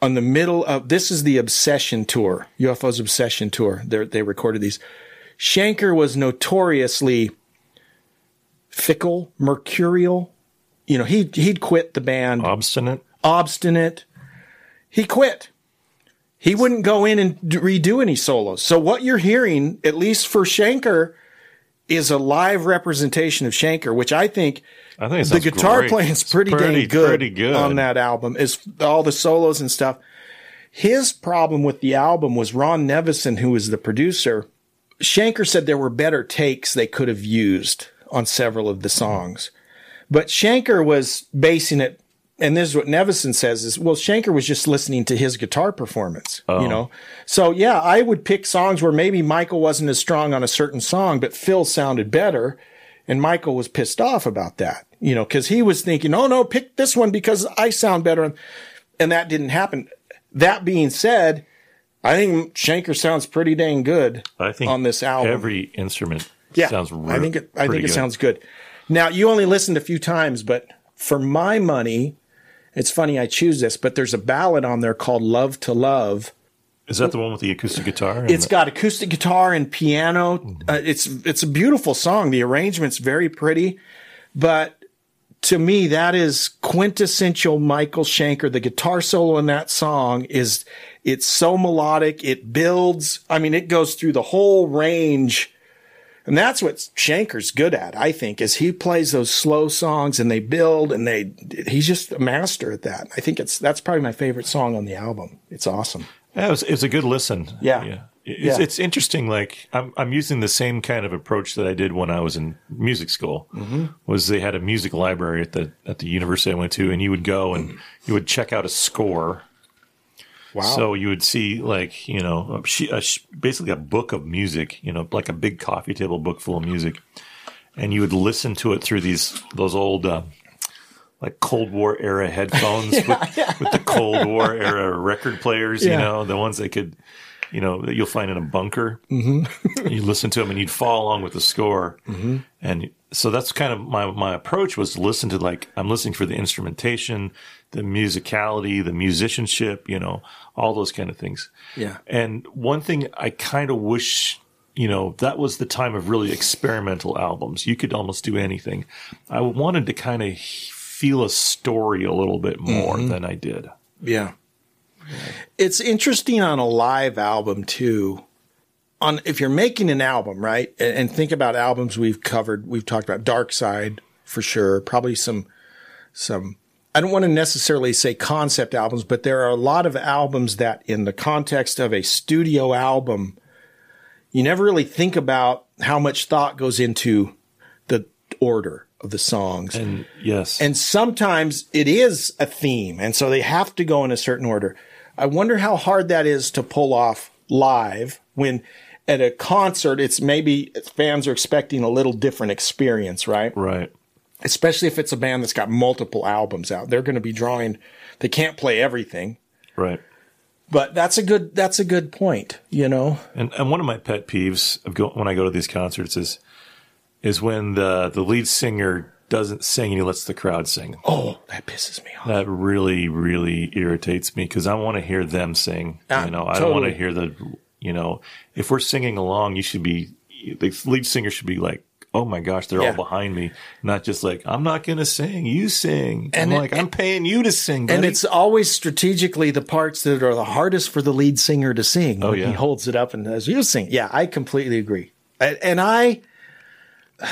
on the middle of this is the Obsession tour, UFO's Obsession tour. They they recorded these. Schenker was notoriously fickle, mercurial. You know, he he'd quit the band. Obstinate. Obstinate. He quit. He wouldn't go in and redo any solos. So what you're hearing, at least for Schenker, is a live representation of Schenker, which I think I think the guitar great. playing's It's pretty, pretty- dang good, pretty good. on that album. Is all the solos and stuff. His problem with the album was Ron Nevison, who was the producer. Schenker said there were better takes they could have used on several of the songs, but Schenker was basing it. And this is what Nevison says is, well, Schenker was just listening to his guitar performance, Oh. you know? So yeah, I would pick songs where maybe Michael wasn't as strong on a certain song, but Phil sounded better. And Michael was pissed off about that, you know, cause he was thinking, oh no, pick this one because I sound better. And that didn't happen. That being said, I think Schenker sounds pretty dang good I think on this album. every instrument yeah, sounds. Re- I think it, I think it good. sounds good. Now you only listened a few times, but for my money, it's funny I choose this, but there's a ballad on there called "Love to Love." Is that the one with the acoustic guitar? It's the- got acoustic guitar and piano. Uh, it's it's a beautiful song. The arrangement's very pretty, but to me, that is quintessential Michael Schenker. The guitar solo in that song is it's so melodic. It builds. I mean, it goes through the whole range And that's what Schenker's good at, I think, is he plays those slow songs and they build and they, he's just a master at that. I think it's, that's probably my favorite song on the album. It's awesome. Yeah, it was, it was a good listen. Yeah. yeah. It's, Yeah. it's interesting. Like I'm, I'm using the same kind of approach that I did when I was in music school. Mhm. Was they had a music library at the at the university I went to, and you would go and you would check out a score. Wow. So you would see like you know a, she- a, basically a book of music, you know, like a big coffee table book full of music, and you would listen to it through these those old. Uh, like Cold War era headphones with, with the Cold War era record players, you know, the ones that could, you know, that you'll find in a bunker. Mm-hmm. you listen to them and you'd follow along with the score. Mhm. And so that's kind of my, my approach was to listen to like, I'm listening for the instrumentation, the musicality, the musicianship, you know, all those kind of things. Yeah. And one thing I kind of wish, you know, that was the time of really experimental albums. You could almost do anything. I wanted to kind of feel a story a little bit more Mhm. than I did. Yeah. It's interesting on a live album too. On if you're making an album, right? And, and think about albums we've covered, we've talked about Dark Side for sure, probably some some I don't want to necessarily say concept albums, but there are a lot of albums that in the context of a studio album you never really think about how much thought goes into the order of the songs. And yes. And sometimes it is a theme. And so they have to go in a certain order. I wonder how hard that is to pull off live when at a concert, it's maybe fans are expecting a little different experience, right? Right. Especially if it's a band that's got multiple albums out. They're going to be drawing, they can't play everything. Right. But that's a good, that's a good point, you know? And and one of my pet peeves of go, when I go to these concerts is is when the the lead singer doesn't sing and he lets the crowd sing. Oh, that pisses me off. That really really irritates me because I want to hear them sing. Ah, you know, I don't want to hear the you know if we're singing along, you should be the lead singer should be like. Oh my gosh, they're Yeah. all behind me. Not just like, I'm not going to sing, you sing. And I'm it- like, I'm paying you to sing. And it's always strategically the parts that are the hardest for the lead singer to sing. Oh, yeah. He holds it up and says, you sing. Yeah, I completely agree. And I,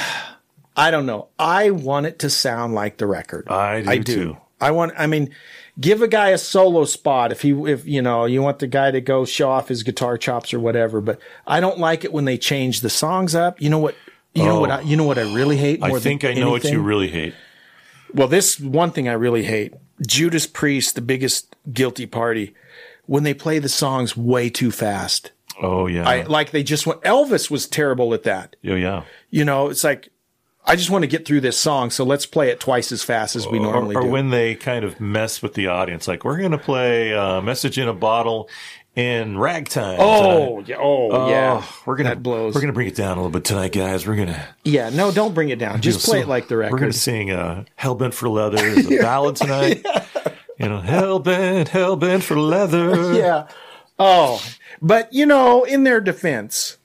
I don't know. I want it to sound like the record. I do too. I want, I mean, give a guy a solo spot if he, if, you know, you want the guy to go show off his guitar chops or whatever, but I don't like it when they change the songs up. You know what? You know Oh. what? I, oh. you know what I really hate more I think I know what you really hate. Well, this one thing I really hate Judas Priest, the biggest guilty party, when they play the songs way too fast. Oh yeah. I like they just went. Elvis was terrible at that. oh yeah. You know, it's like I just want to get through this song, so let's play it twice as fast as we normally or, or do. when they kind of mess with the audience, like we're going to play uh, "Message in a Bottle" in ragtime. Oh, yeah, oh, yeah. we're gonna That blows. We're gonna bring it down a little bit tonight, guys. We're gonna yeah, no, don't bring it down. Just play some- it like the record. We're gonna sing uh, "Hellbent for Leather" as a ballad tonight. You know, "Hellbent, Hellbent for Leather." yeah. Oh, but you know, in their defense,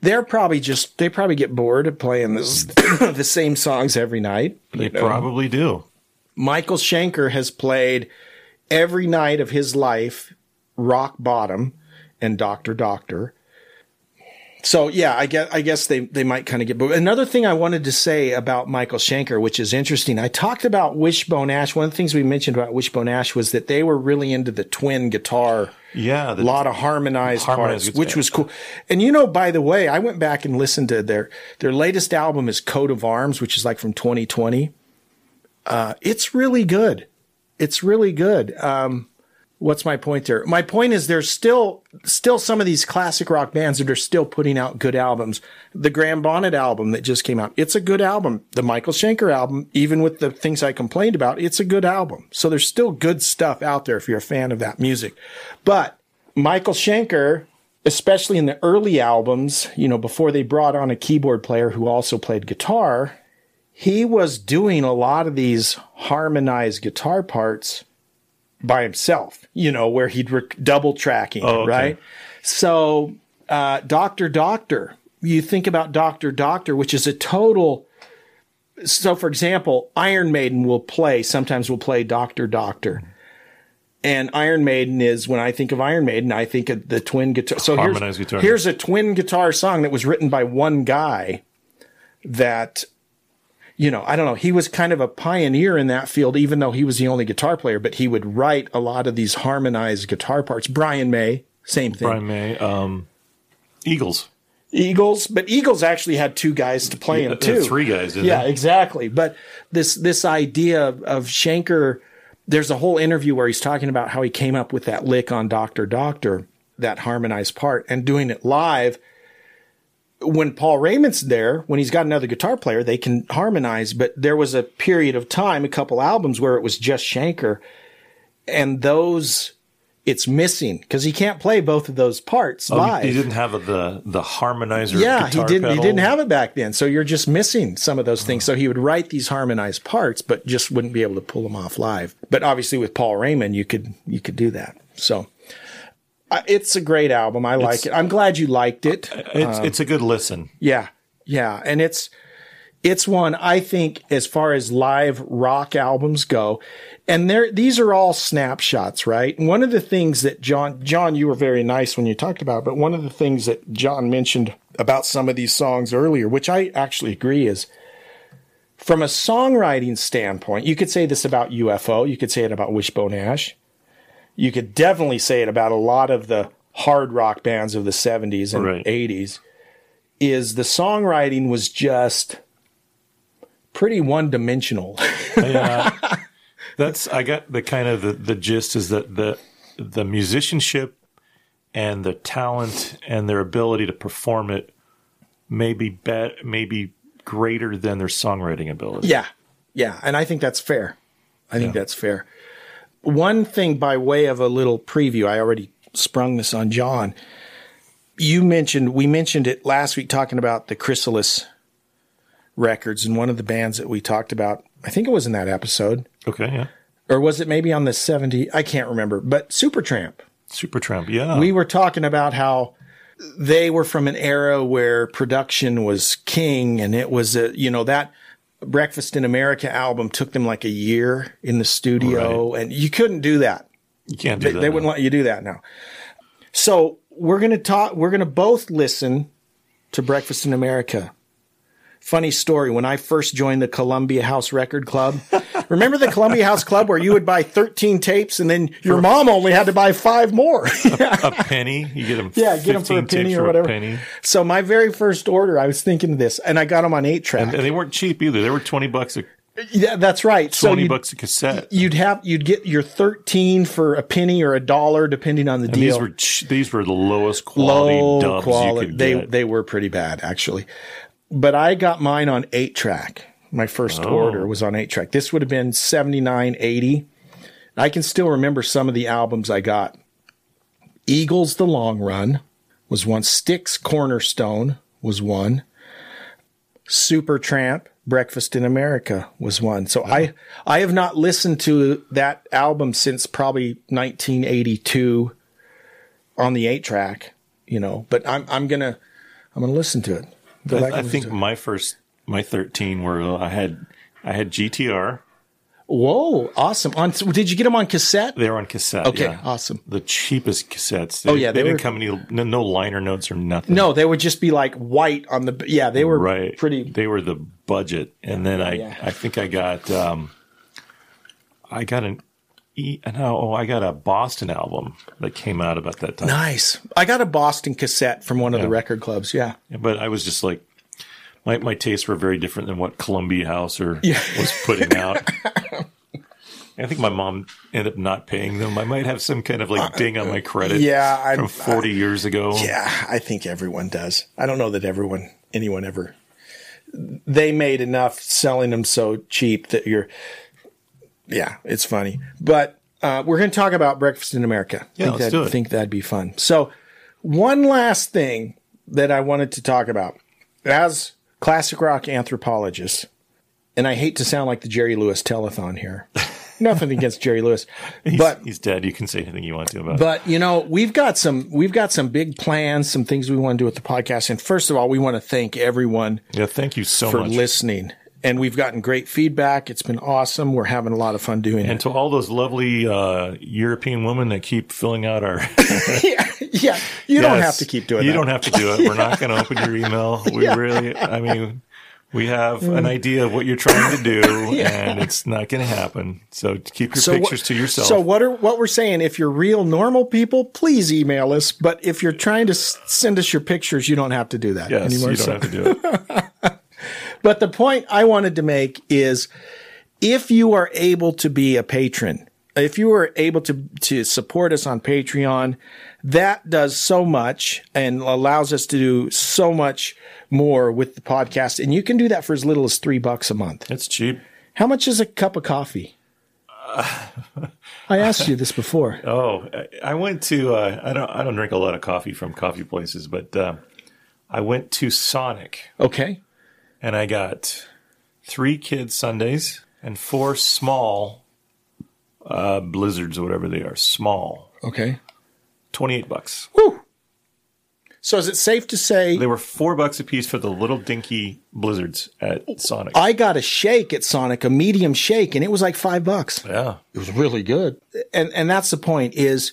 they're probably just they probably get bored of playing this mm-hmm. the same songs every night. They know? probably do. Michael Schenker has played every night of his life Rock Bottom and Doctor Doctor. So yeah, I guess I guess they they might kind of get. But another thing I wanted to say about Michael Schenker, which is interesting, I talked about Wishbone Ash. One of the things we mentioned about Wishbone Ash was that they were really into the twin guitar. Yeah, a lot of harmonized, harmonized parts, which was cool. And you know, by the way, I went back and listened to their their latest album is Coat of Arms, which is like from 2020. Uh, it's really good. It's really good. Um, what's my point there? My point is there's still still some of these classic rock bands that are still putting out good albums. The Graham Bonnet album that just came out, it's a good album. The Michael Schenker album, even with the things I complained about, it's a good album. So there's still good stuff out there if you're a fan of that music. But Michael Schenker, especially in the early albums, you know, before they brought on a keyboard player who also played guitar, he was doing a lot of these harmonized guitar parts by himself, you know, where he'd double tracking, Oh, okay. right? So, uh, Doctor Doctor, you think about Doctor Doctor, which is a total. So, for example, Iron Maiden will play, sometimes will play Doctor Doctor. And Iron Maiden is when I think of Iron Maiden, I think of the twin guitar. So here's, guitar. here's a twin guitar song that was written by one guy that you know, I don't know. He was kind of a pioneer in that field, even though he was the only guitar player, but he would write a lot of these harmonized guitar parts. Brian May, same thing. Brian May, um, Eagles. Eagles, but Eagles actually had two guys to play Yeah, him too. three guys, didn't yeah, they? exactly. But this this idea of, of Schenker, there's a whole interview where he's talking about how he came up with that lick on Doctor Doctor, that harmonized part, and doing it live. When Paul Raymond's there, when he's got another guitar player, they can harmonize. But there was a period of time, a couple albums where it was just Schenker, and those it's missing because he can't play both of those parts Oh, live. he didn't have the the harmonizer. Yeah, he didn't. He didn't have it back then, so you're just missing some of those things. So he would write these harmonized parts, but just wouldn't be able to pull them off live. But obviously, with Paul Raymond, you could you could do that. So it's a great album. I like It's- it. I'm glad you liked it. It's Um, it's a good listen. yeah, yeah, and it's it's one I think as far as live rock albums go, and there these are all snapshots, right? One of the things that John John you were very nice when you talked about, it, but one of the things that John mentioned about some of these songs earlier, which I actually agree is from a songwriting standpoint, you could say this about UFO, you could say it about Wishbone Ash. You could definitely say it about a lot of the hard rock bands of the 70s and Right. 80s is the songwriting was just pretty one dimensional. Yeah, that's I got the kind of the, the gist is that the the musicianship and the talent and their ability to perform it may be bet may be greater than their songwriting ability. yeah. Yeah. And I think that's fair. I think that's fair. One thing by way of a little preview, I already sprung this on John. You mentioned, we mentioned it last week talking about the Chrysalis records and one of the bands that we talked about. I think it was in that episode. Okay, yeah. Or was it maybe on the 70? I can't remember, but Supertramp. Supertramp, yeah. We were talking about how they were from an era where production was king and it was a, you know, that Breakfast in America album took them like a year in the studio and you couldn't do that. You can't do They, that. they wouldn't let you do that now. So we're going to talk, we're going to both listen to Breakfast in America. Funny story. When I first joined the Columbia House Record Club, remember the Columbia House Club where you would buy 13 tapes and then your mom only had to buy five more? a penny. You get them. Yeah, get them for a penny or a whatever. penny. So my very first order, I was thinking of this, and I got them on eight track. And, and they weren't cheap either. They were twenty bucks a yeah, that's right. So twenty bucks a cassette. you'd have you'd get your thirteen for a penny or a dollar, depending on the And deal. these were these were the lowest quality Low dubs quality. you could they get. they were pretty bad actually, but I got mine on eight track. My first Oh. order was on eight track. This would have been seventy nine eighty. I can still remember some of the albums I got. Eagles: The Long Run was one. Styx: Cornerstone was one. Supertramp, Breakfast in America was one. So I I have not listened to that album since probably 1982 on the 8 track, you know, but I'm I'm going to I'm going to listen to it. I, I think to my first my thirteen were I had I had GTR. Whoa, awesome. On did you get them on cassette? They were on cassette. Okay, yeah. awesome. The cheapest cassettes. Oh, yeah, they, they didn't come any no, no liner notes or nothing. No, they would just be like white on the Yeah, they were right. pretty They were the budget, and then I yeah. I think I got um I got an no oh I got a Boston album that came out about that time. Nice. I got a Boston cassette from one of the record clubs. Yeah. Yeah, But I was just like, my, my tastes were very different than what Columbia House or Yeah. was putting out. I think my mom ended up not paying them. I might have some kind of like ding on my credit. Yeah, I'm- from forty years ago. Yeah, I think everyone does. I don't know that everyone, anyone ever. They made enough selling them so cheap that you're. Yeah, it's funny, but uh, we're going to talk about breakfast in America. Yeah, think let's that, do it. Think that'd be fun. So, one last thing that I wanted to talk about as classic rock anthropologists, and I hate to sound like the Jerry Lewis telethon here. Nothing against Jerry Lewis, He's, but he's dead. You can say anything you want to about. but you know, we've got some we've got some big plans, some things we want to do with the podcast. And first of all, we want to thank everyone yeah, thank you so for much. listening. And we've gotten great feedback. It's been awesome. We're having a lot of fun doing And it. And to all those lovely uh, European women that keep filling out our. yeah, yeah, you don't have to keep doing You that. don't have to do it. We're not going to open your email. We Yeah. really, I mean, we have an idea of what you're trying to do, Yeah. and it's not going to happen. So keep your So pictures to yourself. So what are what we're saying? If you're real normal people, please email us. But if you're trying to s- send us your pictures, you don't have to do that yes, anymore. you don't So- have to do it. But the point I wanted to make is if you are able to be a patron, if you are able to, to support us on Patreon, that does so much and allows us to do so much more with the podcast. And you can do that for as little as three bucks a month. It's cheap. How much is a cup of coffee? I asked you this before. Oh, I- I went to. Uh, I don't. I don't drink a lot of coffee from coffee places, but uh, I went to Sonic Okay. And I got three kids sundaes and four small uh, blizzards or whatever they are. Small, Okay. twenty eight bucks. Woo. So is it safe to say They were four bucks a piece for the little dinky blizzards at Sonic. I got a shake at Sonic, a medium shake, and it was like five bucks. yeah, It was really good. And and that's the point is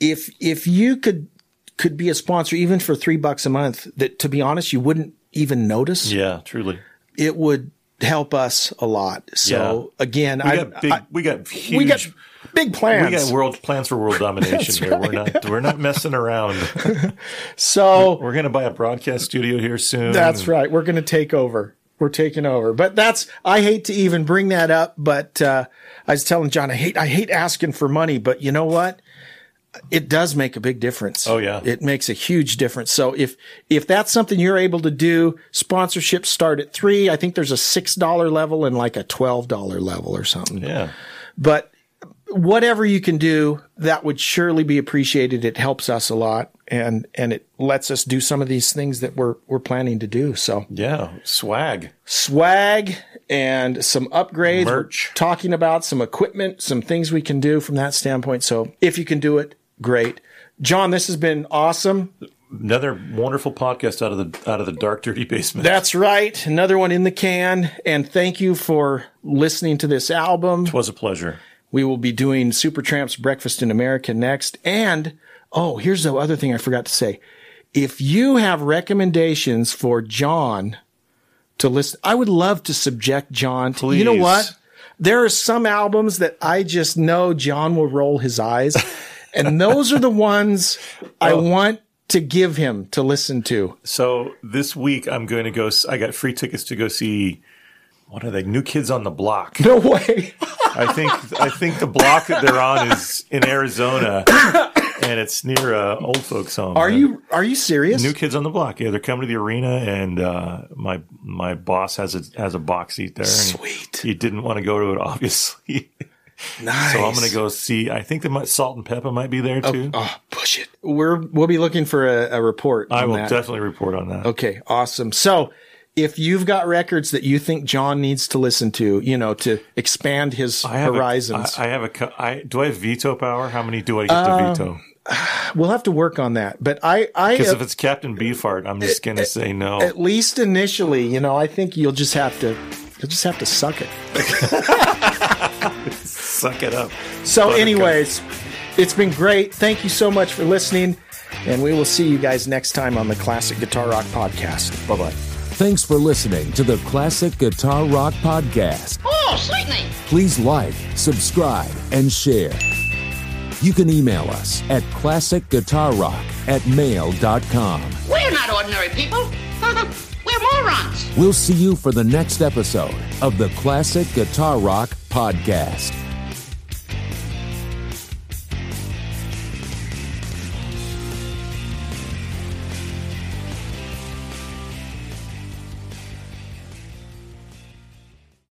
if if you could could be a sponsor even for three bucks a month, that to be honest, you wouldn't even notice. yeah, truly. It would help us a lot. So again, We I, got big. I- we got huge. we got big plans. We got world plans for world domination here. We're not. We're not messing around. so We're going to buy a broadcast studio here soon. That's right. We're going to take over. We're taking over. But that's I hate to even bring that up, but uh, I was telling John I hate I hate asking for money, but you know what? It does make a big difference. Oh, yeah. It makes a huge difference. So if if that's something you're able to do, sponsorships start at 3. I think there's a $6 level and like a $12 level or something. Yeah. But whatever you can do, that would surely be appreciated. It helps us a lot and and it lets us do some of these things that we're we're planning to do. So Yeah. Swag. swag and some upgrades. Merch. We're talking about some equipment, some things we can do from that standpoint. So if you can do it, great. John, this has been awesome. Another wonderful podcast out of the out of the dark, dirty basement. That's right. Another one in the can. And thank you for listening to this album. it was a pleasure. We will be doing Supertramp's Breakfast in America next. And oh, here's the other thing I forgot to say. If you have recommendations for John to listen, I would love to subject John to, you know what? There are some albums that I just know John will roll his eyes. and those are the ones I Oh. want to give him to listen to. So this week I'm going to go. I got free tickets to go see. What are they? New Kids on the Block. No way. I think I think the block that they're on is in Arizona, and it's near uh, old folks' home. Are you are you serious? New Kids on the Block? Yeah, they're coming to the arena, and uh, my my boss has a has a box seat there. Sweet. He didn't want to go to it, obviously. nice. So I'm going to go see. I think the Salt-N-Pepa might be there too. Oh, push it. We're we'll be looking for a, a report. I will that. definitely report on that. Okay, awesome. So if you've got records that you think John needs to listen to, you know, to expand his I have horizons, A, I, I have a. I do I have veto power? How many do I get Um, to veto? we'll have to work on that. But I, I Because uh, if it's Captain Beefheart, I'm just going to say no. at least initially, you know, I think you'll just have to you'll just have to suck it. Suck it up. So, Buttercup. anyways, it's been great. Thank you so much for listening, and we will see you guys next time on the Classic Guitar Rock Podcast. Bye bye. Thanks for listening to the Classic Guitar Rock Podcast. Oh, sweetney. Please like, subscribe, and share. You can email us at classicguitarrock at mail.com. We're not ordinary people. We're morons. We'll see you for the next episode of the Classic Guitar Rock Podcast.